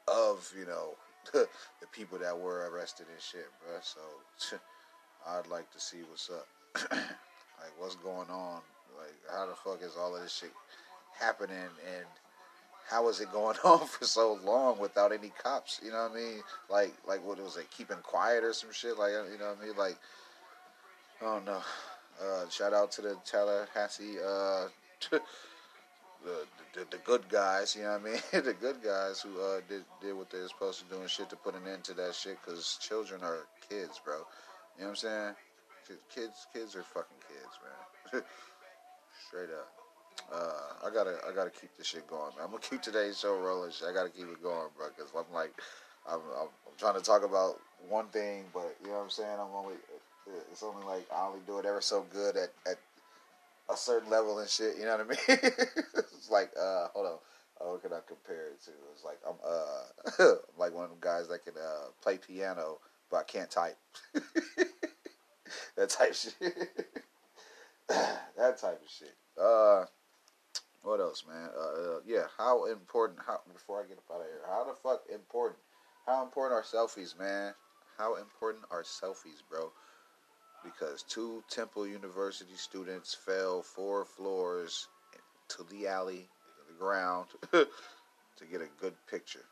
[SPEAKER 1] of you know *laughs* the people that were arrested and shit, bro. So *laughs* I'd like to see what's up. *clears throat* like what's going on? Like how the fuck is all of this shit happening and how is it going *laughs* on for so long without any cops? You know what I mean? Like, like what was it? Keeping quiet or some shit? Like, you know what I mean? Like, I don't know. Uh, shout out to the Tallahassee, uh, *laughs* the, the, the good guys. You know what I mean? *laughs* the good guys who uh, did did what they're supposed to do and shit to put an end to that shit. Cause children are kids, bro. You know what I'm saying? Kids, kids are fucking kids, man. Straight up. Uh, I gotta, I gotta keep this shit going. Man. I'm gonna keep today's show rolling. I gotta keep it going, bro. Cause I'm like, I'm, I'm, I'm, trying to talk about one thing, but you know what I'm saying. I'm only, it's only like I only do it ever so good at, at a certain level and shit. You know what I mean? *laughs* it's like, uh, hold on. Oh, what can I compare it to? It's like I'm, uh, *laughs* like one of them guys that can uh, play piano, but I can't type. *laughs* that type shit. that type of shit. Uh, what else, man? Uh, uh, yeah, how important? How before I get up out of here, how the fuck important? How important are selfies, man? How important are selfies, bro? Because two Temple University students fell four floors to the alley, to the ground, *laughs* to get a good picture.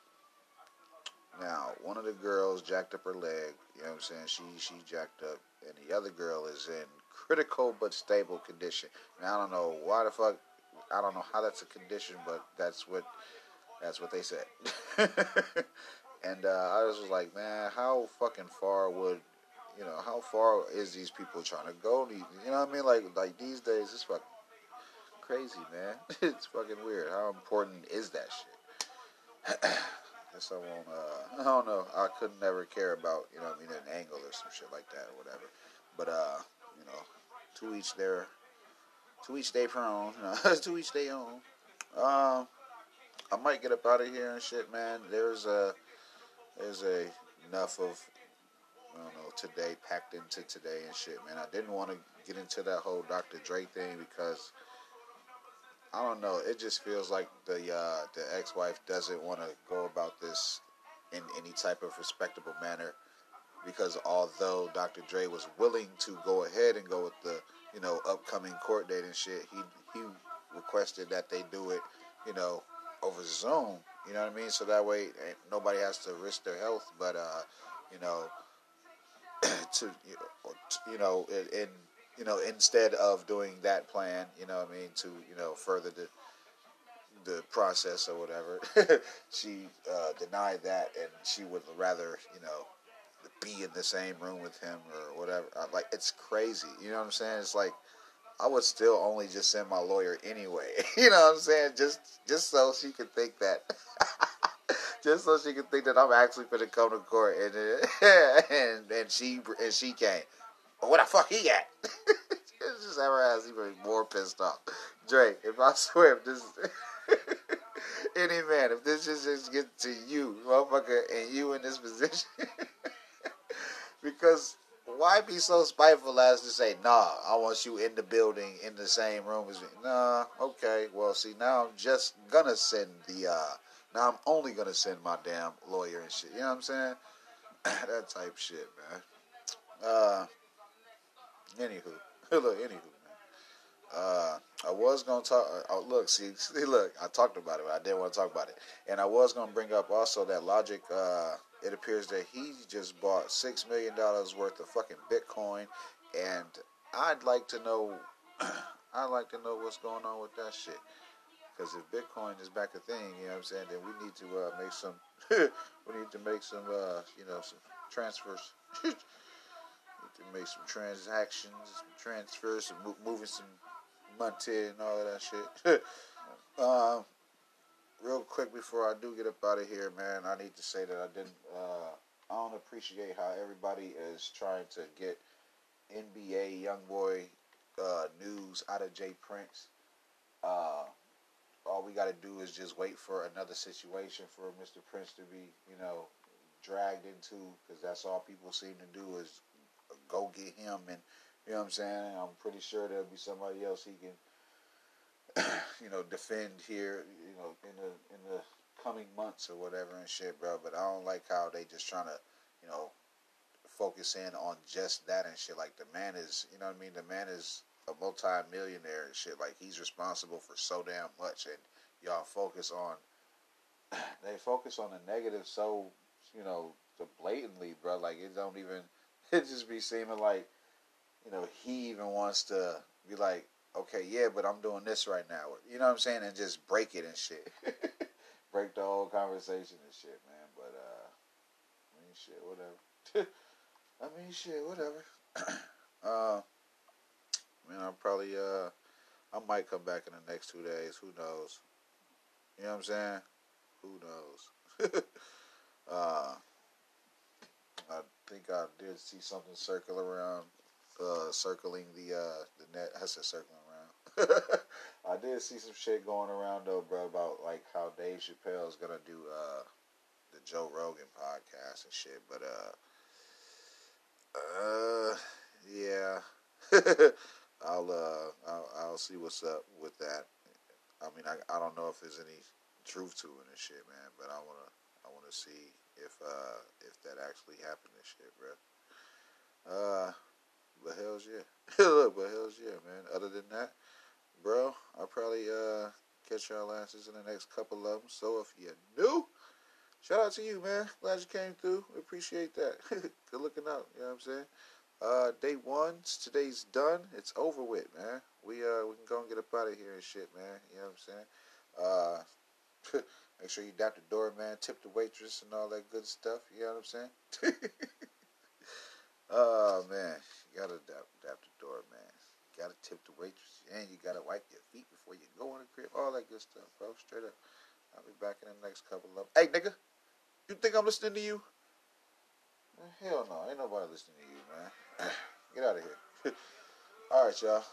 [SPEAKER 1] Now, one of the girls jacked up her leg. You know what I'm saying? She she jacked up, and the other girl is in critical but stable condition. And I don't know why the fuck. I don't know how that's a condition, but that's what that's what they said. *laughs* and uh, I was like, man, how fucking far would you know how far is these people trying to go? You know what I mean? Like like these days, it's fucking crazy, man. *laughs* it's fucking weird. How important is that shit? *clears throat* Guess I won't. Uh, I don't know. I could never care about you know I mean an angle or some shit like that or whatever. But uh, you know, to each their, to each their own. *laughs* to each their own. Um, I might get up out of here and shit, man. There's a, there's a enough of I don't know, today packed into today and shit, man. I didn't want to get into that whole Dr. Dre thing because I don't know. It just feels like the uh, the ex-wife doesn't want to go about this in any type of respectable manner. Because although Dr. Dre was willing to go ahead and go with the you know upcoming court date and shit, he he requested that they do it you know over Zoom. You know what I mean? So that way nobody has to risk their health. But uh, you know *clears throat* to you know in you know, instead of doing that plan, you know, what I mean, to you know further the the process or whatever, *laughs* she uh, denied that, and she would rather, you know, be in the same room with him or whatever. Like it's crazy, you know what I'm saying? It's like I would still only just send my lawyer anyway, *laughs* you know what I'm saying? Just just so she could think that. *laughs* just so she could think that I'm actually gonna come to court, and *laughs* and and she and she came. But where the fuck he at? it's just ever has even more pissed off. Drake, if I swear, if this any man, if this just, just get to you, motherfucker, and you in this position, because why be so spiteful as to say, nah, I want you in the building in the same room as me? Nah, okay, well, see, now I'm just gonna send the, uh, now I'm only gonna send my damn lawyer and shit. You know what I'm saying? *clears throat* that type shit, man. Uh, Anywho, *laughs* look, anywho, man. Uh, I was gonna talk. Uh, oh, look, see, *laughs* see, look. I talked about it, I didn't want to talk about it. And I was gonna bring up also that Logic. Uh, it appears that he just bought six million dollars worth of fucking Bitcoin, and I'd like to know. *clears throat* I'd like to know what's going on with that shit. Because if Bitcoin is back a thing, you know what I'm saying, then we need to uh, make some. *laughs* we need to make some, uh, you know, some transfers. *laughs* to make some transactions, some transfers, some mo- moving some money and all of that shit. *laughs* uh, real quick before I do get up out of here, man, I need to say that I didn't. Uh, I don't appreciate how everybody is trying to get NBA young boy uh, news out of J. Prince. Uh, all we got to do is just wait for another situation for Mr. Prince to be, you know, dragged into, because that's all people seem to do is go get him, and you know what I'm saying. I'm pretty sure there'll be somebody else he can, *coughs* you know, defend here, you know, in the in the coming months or whatever and shit, bro. But I don't like how they just trying to, you know, focus in on just that and shit. Like the man is, you know what I mean. The man is a multi-millionaire and shit. Like he's responsible for so damn much, and y'all focus on. *clears throat* They focus on the negative so you know, so blatantly, bro. Like it don't even *laughs* it just be seeming like, you know, he even wants to be like, okay, yeah, but I'm doing this right now. You know what I'm saying? And just break it and shit. *laughs* break the whole conversation and shit, man. But, uh, I mean, shit, whatever. *laughs* I mean, shit, whatever. *clears throat* uh, I mean, I'll probably, uh, I might come back in the next two days. Who knows? You know what I'm saying? Who knows? *laughs* uh, I think I did see something circle around, uh, circling the uh, the net. I said circling. *laughs* I did see some shit going around though, bro, about like how Dave Chappelle is gonna do uh, the Joe Rogan podcast and shit. But uh, uh, yeah, *laughs* I'll uh, I'll, I'll see what's up with that. I mean, I I don't know if there's any truth to it and shit, man, but I wanna I wanna see if uh if that actually happened and shit, bro. Uh, but hell's yeah, *laughs* but hell's yeah, man. Other than that, bro, I'll probably uh catch y'all answers in the next couple of them. So if you're new, shout out to you, man. Glad you came through. We appreciate that. *laughs* Good looking out. You know what I'm saying? Uh, day one, today's done. It's over with, man. We uh we can go and get up out of here and shit, man. You know what I'm saying? Uh, *laughs* make sure you dap the door, man. tip the waitress, and all that good stuff. You know what I'm saying? *laughs* oh man, you gotta dap, dap the doorman. You gotta tip the waitress, and you gotta wipe your feet before you go in the crib. All that good stuff, bro. Straight up. I'll be back in the next couple of. Hey, nigga, you think I'm listening to you? Hell no, ain't nobody listening to you, man. *clears throat* Get out of here. *laughs* All right, y'all.